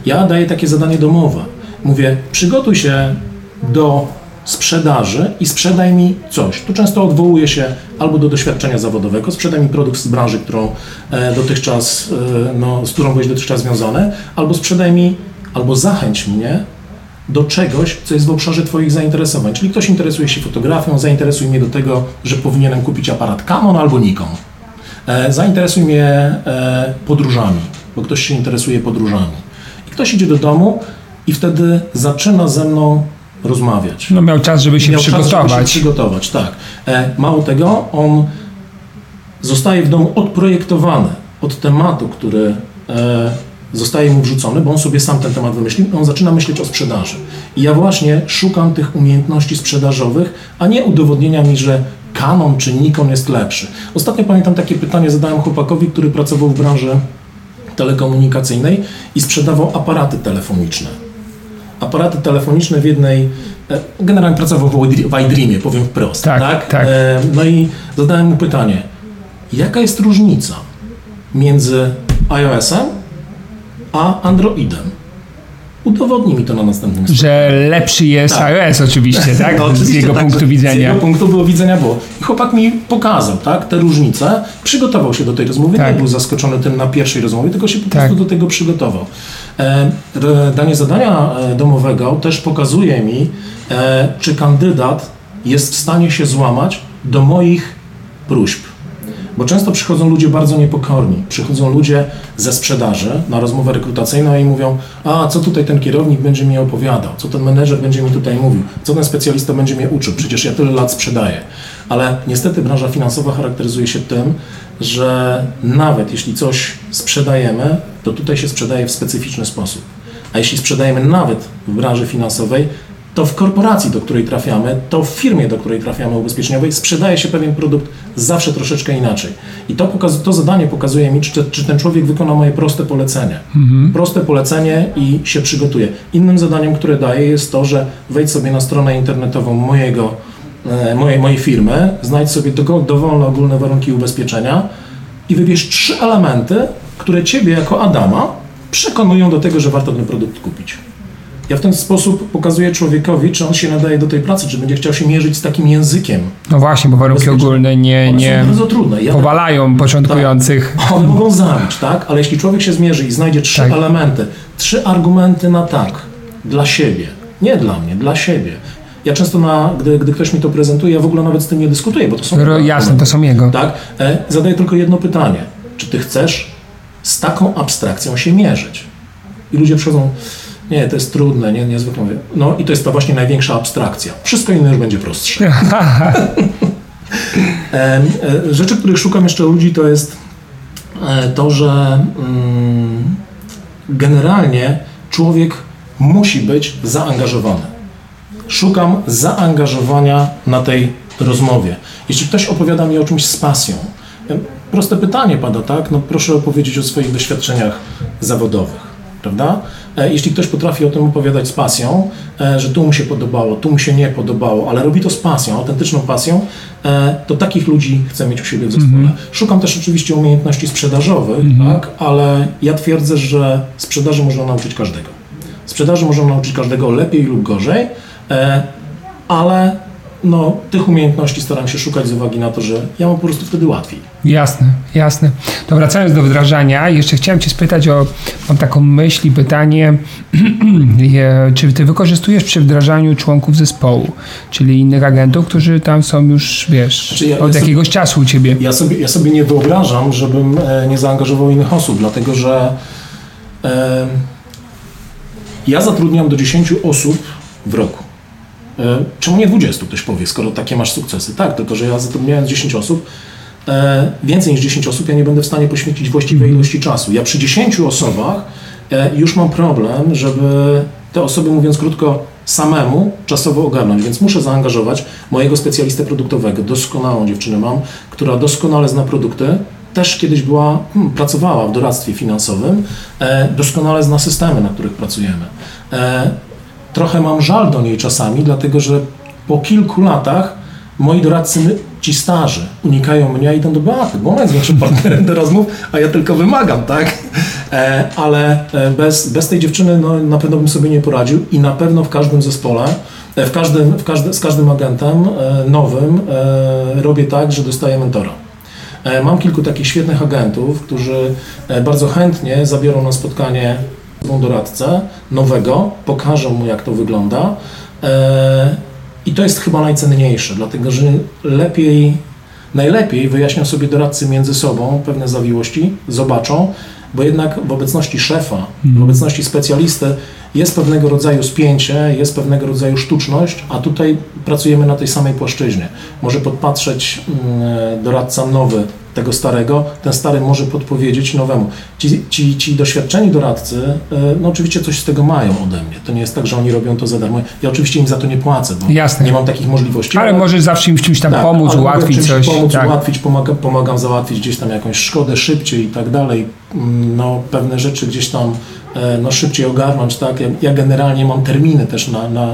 Ja daję takie zadanie domowe. Mówię, przygotuj się do sprzedaży i sprzedaj mi coś. Tu często odwołuje się albo do doświadczenia zawodowego, sprzedaj mi produkt z branży, którą e, dotychczas, e, no, z którą byłeś dotychczas związany, albo sprzedaj mi, albo zachęć mnie do czegoś, co jest w obszarze Twoich zainteresowań. Czyli ktoś interesuje się fotografią, zainteresuj mnie do tego, że powinienem kupić aparat Canon albo Nikon. E, zainteresuj mnie podróżami, bo ktoś się interesuje podróżami. I ktoś idzie do domu i wtedy zaczyna ze mną rozmawiać. No miał czas, żeby się miał przygotować. Czas, żeby się przygotować, tak. E, mało tego, on zostaje w domu odprojektowany od tematu, który e, zostaje mu wrzucony, bo on sobie sam ten temat wymyślił on zaczyna myśleć o sprzedaży. I ja właśnie szukam tych umiejętności sprzedażowych, a nie udowodnienia mi, że Canon czy Nikon jest lepszy. Ostatnio pamiętam takie pytanie zadałem chłopakowi, który pracował w branży telekomunikacyjnej i sprzedawał aparaty telefoniczne aparaty telefoniczne w jednej, e, generalnie pracował w iDreamie, powiem wprost. Tak, tak. tak. E, no i zadałem mu pytanie, jaka jest różnica między iOS-em a Androidem? Udowodnij mi to na następnym slajdzie. Że lepszy jest tak. iOS oczywiście, tak? *laughs* No, oczywiście, z jego tak, punktu widzenia. Z jego punktu było widzenia było. I chłopak mi pokazał, tak, te różnice. Przygotował się do tej rozmowy. Tak. Nie był zaskoczony tym na pierwszej rozmowie, tylko się po tak. prostu do tego przygotował. E, danie zadania e, domowego też pokazuje mi, e, czy kandydat jest w stanie się złamać do moich próśb. Bo często przychodzą ludzie bardzo niepokorni. Przychodzą ludzie ze sprzedaży na rozmowę rekrutacyjną i mówią: A co tutaj ten kierownik będzie mi opowiadał, co ten menedżer będzie mi tutaj mówił, co ten specjalista będzie mnie uczył, przecież ja tyle lat sprzedaję. Ale niestety branża finansowa charakteryzuje się tym, że nawet jeśli coś sprzedajemy, to tutaj się sprzedaje w specyficzny sposób. A jeśli sprzedajemy nawet w branży finansowej, to w korporacji, do której trafiamy, to w firmie, do której trafiamy ubezpieczeniowej, sprzedaje się pewien produkt zawsze troszeczkę inaczej. I to, to zadanie pokazuje mi, czy, czy, ten człowiek wykona moje proste polecenie. Mhm. Proste polecenie i się przygotuje. Innym zadaniem, które daję, jest to, że wejdź sobie na stronę internetową mojego, e, mojej, mojej firmy, znajdź sobie dowolne ogólne warunki ubezpieczenia i wybierz trzy elementy, które Ciebie jako Adama przekonują do tego, że warto ten produkt kupić. Ja w ten sposób pokazuję człowiekowi, czy on się nadaje do tej pracy, czy będzie chciał się mierzyć z takim językiem. No właśnie, bo warunki ogólne nie, nie bardzo trudne. Ja powalają tak, początkujących. Tak, *laughs* one mogą zabić, tak? Ale jeśli człowiek się zmierzy i znajdzie trzy tak. elementy, trzy argumenty na tak, dla siebie, nie dla mnie, dla siebie. Ja często, na, gdy, gdy ktoś mi to prezentuje, ja w ogóle nawet z tym nie dyskutuję, bo to są... Ro, jasne, to są jego. Tak? E, zadaję tylko jedno pytanie. Czy ty chcesz z taką abstrakcją się mierzyć? I ludzie przychodzą, nie, to jest trudne, nie, niezwykle mówię. No i to jest ta właśnie największa abstrakcja. Wszystko inne już będzie prostsze. *laughs* E, rzeczy, których szukam jeszcze ludzi, to jest e, to, że mm, generalnie człowiek musi być zaangażowany. Szukam zaangażowania na tej rozmowie. Jeśli ktoś opowiada mi o czymś z pasją, proste pytanie pada, tak? No proszę opowiedzieć o swoich doświadczeniach zawodowych, prawda? e, jeśli ktoś potrafi o tym opowiadać z pasją, e, że tu mu się podobało, tu mu się nie podobało, ale robi to z pasją, autentyczną pasją, e, to takich ludzi chcę mieć u siebie w zespole. Mhm. Szukam też oczywiście umiejętności sprzedażowych, mhm. tak, ale ja twierdzę, że sprzedaży można nauczyć każdego. Sprzedaży można nauczyć każdego lepiej lub gorzej, ale no, tych umiejętności staram się szukać z uwagi na to, że ja mam po prostu wtedy łatwiej. Jasne, jasne. To wracając do wdrażania, jeszcze chciałem Cię spytać o, mam taką myśl i pytanie, *clears throat* czy Ty wykorzystujesz przy wdrażaniu członków zespołu, czyli innych agentów, którzy tam są już, wiesz, znaczy ja, od ja jakiegoś sobie, czasu u Ciebie? Ja sobie, ja sobie nie wyobrażam, żebym e, nie zaangażował innych osób, dlatego że e, ja zatrudniam do 10 osób w roku. E, czemu nie 20, ktoś powie, skoro takie masz sukcesy? Tak, tylko że ja zatrudniając 10 osób, e, więcej niż 10 osób, ja nie będę w stanie poświęcić właściwej mhm. ilości czasu. Ja przy 10 osobach e, już mam problem, żeby te osoby, mówiąc krótko, samemu czasowo ogarnąć, więc muszę zaangażować mojego specjalistę produktowego, doskonałą dziewczynę mam, która doskonale zna produkty, też kiedyś była, hmm, pracowała w doradztwie finansowym, doskonale zna systemy, na których pracujemy trochę mam żal do niej czasami, dlatego że po kilku latach moi doradcy, ci starzy, unikają mnie, a idą do Beaty, bo ona jest większym *laughs* partnerem do rozmów, a ja tylko wymagam, tak? E, ale e, bez, bez tej dziewczyny no, na pewno bym sobie nie poradził i na pewno w każdym zespole, e, w każdym, w każdy, z każdym agentem nowym robię tak, że dostaję mentora. Mam kilku takich świetnych agentów, którzy bardzo chętnie zabiorą na spotkanie doradcę nowego, pokażę mu jak to wygląda e, i to jest chyba najcenniejsze, dlatego że lepiej, najlepiej wyjaśnią sobie doradcy między sobą pewne zawiłości, zobaczą, bo jednak w obecności szefa, w mhm. obecności specjalisty jest pewnego rodzaju spięcie, jest pewnego rodzaju sztuczność, a tutaj pracujemy na tej samej płaszczyźnie. Może podpatrzeć mm, doradca nowy tego starego, ten stary może podpowiedzieć nowemu. Ci, ci, ci doświadczeni doradcy, e, no oczywiście coś z tego mają ode mnie. To nie jest tak, że oni robią to za darmo. Ja oczywiście im za to nie płacę, bo Jasne. nie mam takich możliwości. Ale, ale możesz zawsze im czymś tam tak, pomóc, ułatwić coś. pomóc, tak. ułatwić, pomagam, pomagam załatwić gdzieś tam jakąś szkodę szybciej i tak dalej. Mm, no pewne rzeczy gdzieś tam e, no, szybciej ogarnąć, tak? Ja, ja generalnie mam terminy też na, na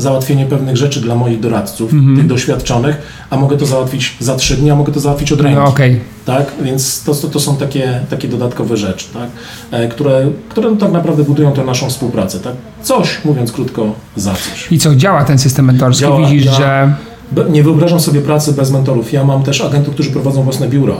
załatwienie pewnych rzeczy dla moich doradców, mm -hmm. tych doświadczonych, a mogę to załatwić za trzy dni, a mogę to załatwić od ręki. No, okay. tak? Więc to, to, to, są takie, takie dodatkowe rzeczy, tak? E, które, które tak naprawdę budują tę naszą współpracę. Tak? Coś, mówiąc krótko, za coś. I co, działa ten system mentorski? Działa, Widzisz, ja, że... Nie wyobrażam sobie pracy bez mentorów. Ja mam też agentów, którzy prowadzą własne biura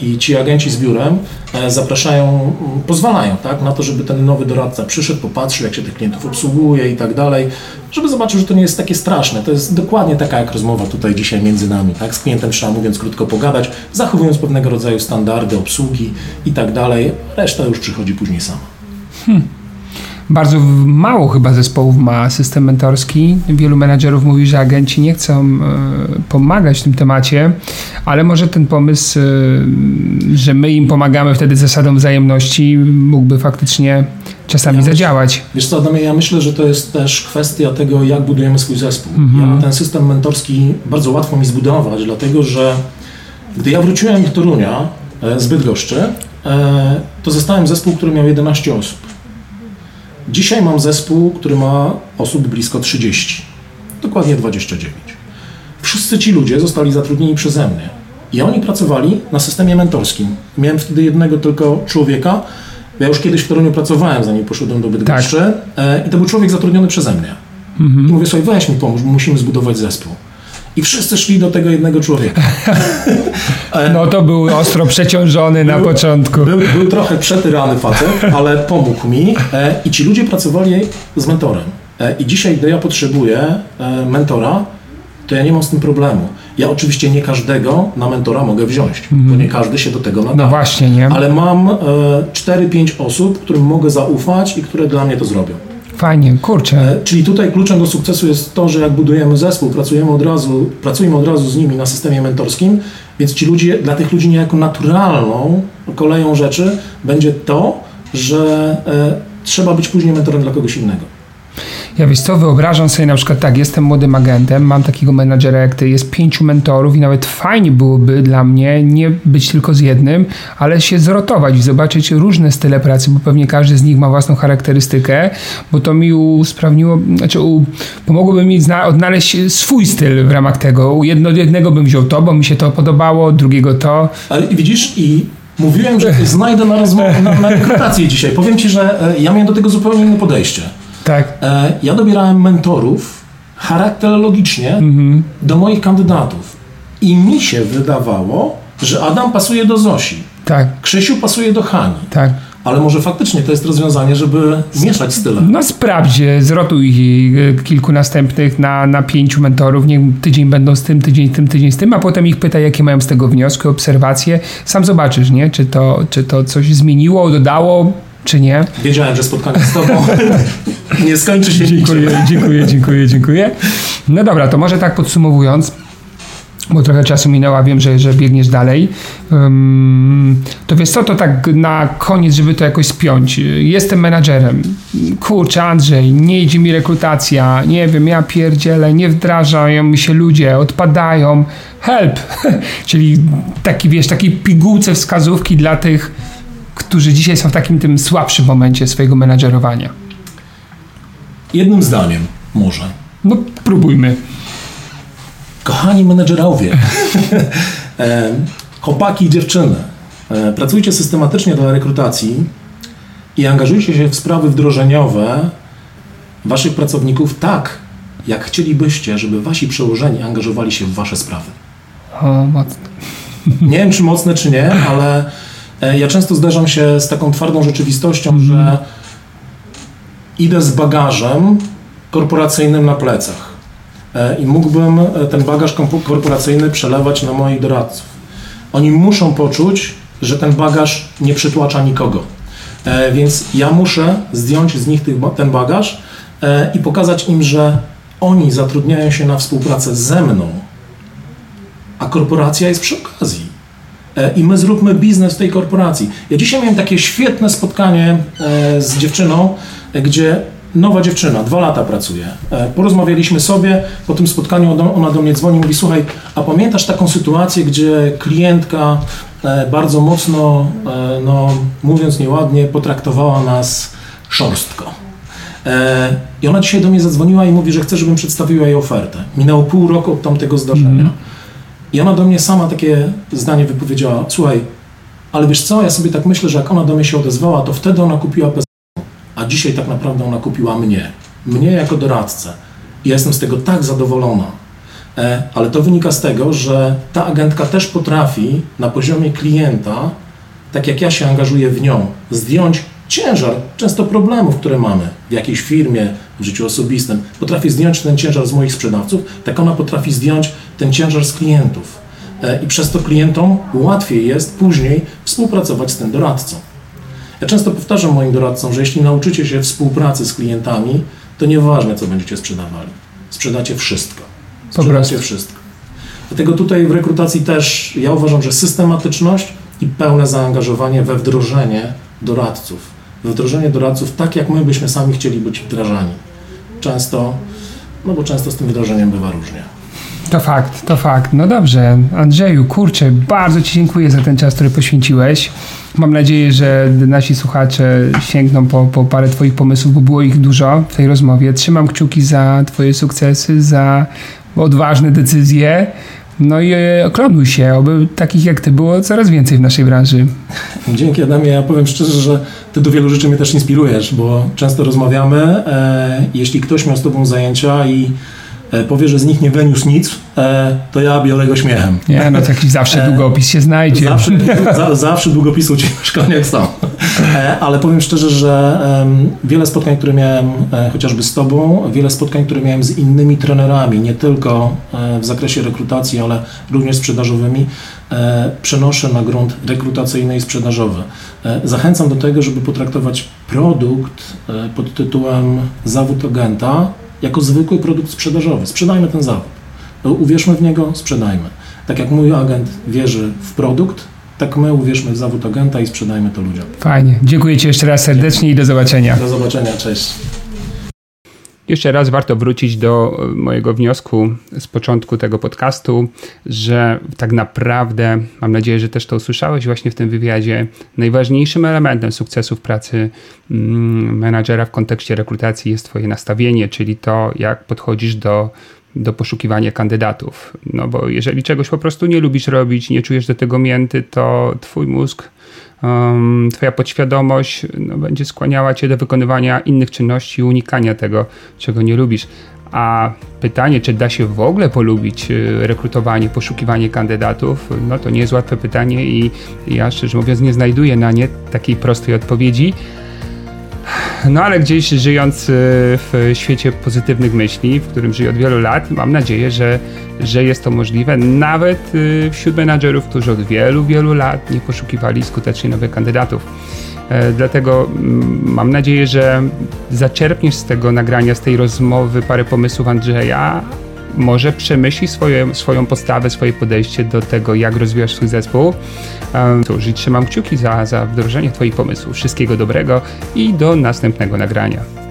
i ci agenci z biurem e, zapraszają, pozwalają tak, na to, żeby ten nowy doradca przyszedł, popatrzył, jak się tych klientów obsługuje i tak dalej, żeby zobaczył, że to nie jest takie straszne. To jest dokładnie taka jak rozmowa tutaj dzisiaj między nami. Tak? Z klientem trzeba, mówiąc krótko, pogadać, zachowując pewnego rodzaju standardy obsługi i tak dalej. Reszta już przychodzi później sama. Hmm. Bardzo mało chyba zespołów ma system mentorski. Wielu menadżerów mówi, że agenci nie chcą e, pomagać w tym temacie, ale może ten pomysł, e, że my im pomagamy wtedy zasadą wzajemności, mógłby faktycznie czasami ja zadziałać. Wiesz co, Adamie, ja myślę, że to jest też kwestia tego, jak budujemy swój zespół. Mhm. Ja ten system mentorski bardzo łatwo mi zbudować, dlatego że gdy ja wróciłem do Torunia e, z Bydgoszczy, to zostałem zespół, który miał 11 osób. Dzisiaj mam zespół, który ma osób blisko 30, dokładnie 29. Wszyscy ci ludzie zostali zatrudnieni przeze mnie. I oni pracowali na systemie mentorskim. Miałem wtedy jednego tylko człowieka. Ja już kiedyś w Toruniu pracowałem, zanim poszedłem do Bydgoszczy. Tak. E, I to był człowiek zatrudniony przeze mnie. Mhm. I mówię sobie, weź mi pomóż, musimy zbudować zespół. I wszyscy szli do tego jednego człowieka. *laughs* No to był ostro przeciążony był, na początku. Był, był trochę przetyrany facet, ale pomógł mi e, i ci ludzie pracowali z mentorem. E, I dzisiaj, gdy ja potrzebuję e, mentora, to ja nie mam z tym problemu. Ja oczywiście nie każdego na mentora mogę wziąć, mm. bo mhm. nie każdy się do tego nada. No właśnie, nie? Ale mam e, 4-5 osób, którym mogę zaufać i które dla mnie to zrobią. Fajnie, kurczę. E, czyli tutaj kluczem do sukcesu jest to, że jak budujemy zespół, pracujemy od razu, pracujemy od razu z nimi na systemie mentorskim, więc ci ludzie, dla tych ludzi niejako naturalną koleją rzeczy będzie to, że e, trzeba być później mentorem dla kogoś innego. Ja wiesz co, wyobrażam sobie na przykład tak, jestem młodym agentem, mam takiego menadżera jak ty, jest pięciu mentorów i nawet fajnie byłoby dla mnie nie być tylko z jednym, ale się zrotować i zobaczyć różne style pracy, bo pewnie każdy z nich ma własną charakterystykę, bo to mi usprawniło, znaczy u, pomogłoby mi odnaleźć swój styl w ramach tego. U jedno, jednego bym wziął to, bo mi się to podobało, drugiego to. Ale widzisz i mówiłem, że znajdę na, rozmowę, na, na rekrutację dzisiaj. Powiem ci, że e, ja miałem do tego zupełnie inne podejście. Tak. E, ja dobierałem mentorów charakterologicznie mhm. do moich kandydatów. I mi się wydawało, że Adam pasuje do Zosi. Tak. Krzysiu pasuje do Hani. Tak. Ale może faktycznie to jest rozwiązanie, żeby mieszać style. No sprawdź, zrotuj kilku następnych na, na pięciu mentorów, niech tydzień będą z tym, tydzień z tym, tydzień z tym, a potem ich pytaj, jakie mają z tego wnioski, obserwacje. Sam zobaczysz, nie? Czy to, czy to coś zmieniło, dodało, czy nie. Wiedziałem, że spotkanie z Tobą *laughs* nie skończy się Dziękuję, dziękuję, dziękuję, dziękuję. No dobra, to może tak podsumowując, bo trochę czasu minęło, a wiem, że, że biegniesz dalej. Um, to wiesz co, to tak na koniec, żeby to jakoś spiąć. Jestem menadżerem. Kurczę, Andrzej, nie idzie mi rekrutacja, nie wiem, ja pierdzielę, nie wdrażają mi się ludzie, odpadają. Help! *laughs* Czyli taki, wiesz, taki pigułce wskazówki dla tych którzy dzisiaj są w takim tym słabszym momencie swojego menadżerowania? Jednym zdaniem może. No, próbujmy. Kochani menedżerowie, *laughs* e, chłopaki i dziewczyny, e, pracujcie systematycznie dla rekrutacji i angażujcie się w sprawy wdrożeniowe waszych pracowników tak, jak chcielibyście, żeby wasi przełożeni angażowali się w wasze sprawy. O, mocno. Nie wiem, czy mocne, czy nie, ale ja często zderzam się z taką twardą rzeczywistością, mm. że idę z bagażem korporacyjnym na plecach e, i mógłbym e, ten bagaż korporacyjny przelewać na moich doradców. Oni muszą poczuć, że ten bagaż nie przytłacza nikogo. Więc ja muszę zdjąć z nich ten bagaż i pokazać im, że oni zatrudniają się na współpracę ze mną, a korporacja jest przy okazji. E, i my zróbmy biznes w tej korporacji. Ja dzisiaj miałem takie świetne spotkanie e, z dziewczyną, e, gdzie nowa dziewczyna, dwa lata pracuje. Porozmawialiśmy sobie, po tym spotkaniu ona do mnie dzwoni, mówi, słuchaj, a pamiętasz taką sytuację, gdzie klientka bardzo mocno, no, mówiąc nieładnie, potraktowała nas szorstko. I ona dzisiaj do mnie zadzwoniła i mówi, że chce, żebym przedstawiła jej ofertę. Minęło pół roku od tamtego zdarzenia. Mm. I ona do mnie sama takie zdanie wypowiedziała, słuchaj, ale wiesz co, ja sobie tak myślę, że jak ona do mnie się odezwała, to wtedy ona kupiła PZ, a dzisiaj tak naprawdę ona kupiła mnie. Mnie jako doradcę. I ja jestem z tego tak zadowolona. E, ale to wynika z tego, że ta agentka też potrafi na poziomie klienta, tak jak ja się angażuję w nią, zdjąć ciężar często problemów, które mamy w jakiejś firmie, w życiu osobistym. Potrafi zdjąć ten ciężar z moich sprzedawców, tak ona potrafi zdjąć ten ciężar z klientów. E, I przez to klientom łatwiej jest później współpracować z tym doradcą. Ja często powtarzam moim doradcom, że jeśli nauczycie się współpracy z klientami, to nieważne, co będziecie sprzedawali. Sprzedacie wszystko. Sprzedacie wszystko. Dlatego tutaj w rekrutacji też ja uważam, że systematyczność i pełne zaangażowanie we wdrożenie doradców wdrożenie doradców tak, jak my byśmy sami chcieli być wdrażani. Często, no bo często z tym wdrożeniem bywa różnie. To fakt, to fakt. No dobrze, Andrzeju, kurczę, bardzo Ci dziękuję za ten czas, który poświęciłeś. Mam nadzieję, że nasi słuchacze sięgną po, po parę Twoich pomysłów, bo było ich dużo w tej rozmowie. Trzymam kciuki za Twoje sukcesy, za odważne decyzje. No i e, oklonuj się, oby takich jak ty było coraz więcej w naszej branży. Dzięki Adamie, ja powiem szczerze, że ty do wielu rzeczy mnie też inspirujesz, bo często rozmawiamy, e, jeśli ktoś miał z tobą zajęcia i E, powie, że z nich nie wyniósł nic, e, to ja biorę go śmiechem. Nie, no taki zawsze e, długopis się znajdzie. Zawsze, *laughs* za, zawsze długopisu ci w szkoleniach są. Ale powiem szczerze, że wiele spotkań, które miałem chociażby z Tobą, wiele spotkań, które miałem z innymi trenerami, nie tylko w zakresie rekrutacji, ale również sprzedażowymi, przenoszę na grunt rekrutacyjny i sprzedażowy. Zachęcam do tego, żeby potraktować produkt pod tytułem zawód agenta jako zwykły produkt sprzedażowy. Sprzedajmy ten zawód. No, uwierzmy w niego, sprzedajmy. Tak jak mój agent wierzy w produkt, tak my uwierzmy w zawód agenta i sprzedajmy to ludziom. Fajnie. Dziękuję Ci jeszcze raz serdecznie i do zobaczenia. Do zobaczenia. Cześć. Jeszcze raz warto wrócić do e, mojego wniosku z początku tego podcastu, że tak naprawdę, mam nadzieję, że też to usłyszałeś właśnie w tym wywiadzie, najważniejszym elementem sukcesu w pracy mm, menadżera w kontekście rekrutacji jest Twoje nastawienie, czyli to, jak podchodzisz do do poszukiwania kandydatów. No bo jeżeli czegoś po prostu nie lubisz robić, nie czujesz do tego mięty, to twój mózg, um, twoja podświadomość no, będzie skłaniała cię do wykonywania innych czynności i unikania tego, czego nie lubisz. A pytanie, czy da się w ogóle polubić y, rekrutowanie, poszukiwanie kandydatów, no to nie jest łatwe pytanie i ja szczerze mówiąc nie znajduję na nie takiej prostej odpowiedzi. No ale gdzieś żyjąc w świecie pozytywnych myśli, w którym żyję od wielu lat, mam nadzieję, że, że jest to możliwe nawet y, wśród menadżerów, którzy od wielu, wielu lat nie poszukiwali skutecznie nowych kandydatów. E, dlatego mm, mam nadzieję, że zaczerpniesz z tego nagrania, z tej rozmowy parę pomysłów Andrzeja, może przemyśli swoje, swoją postawę, swoje podejście do tego, jak rozwijasz swój zespół. Cóż, i trzymam kciuki za, za wdrożenie Twoich pomysłów. Wszystkiego dobrego i do następnego nagrania.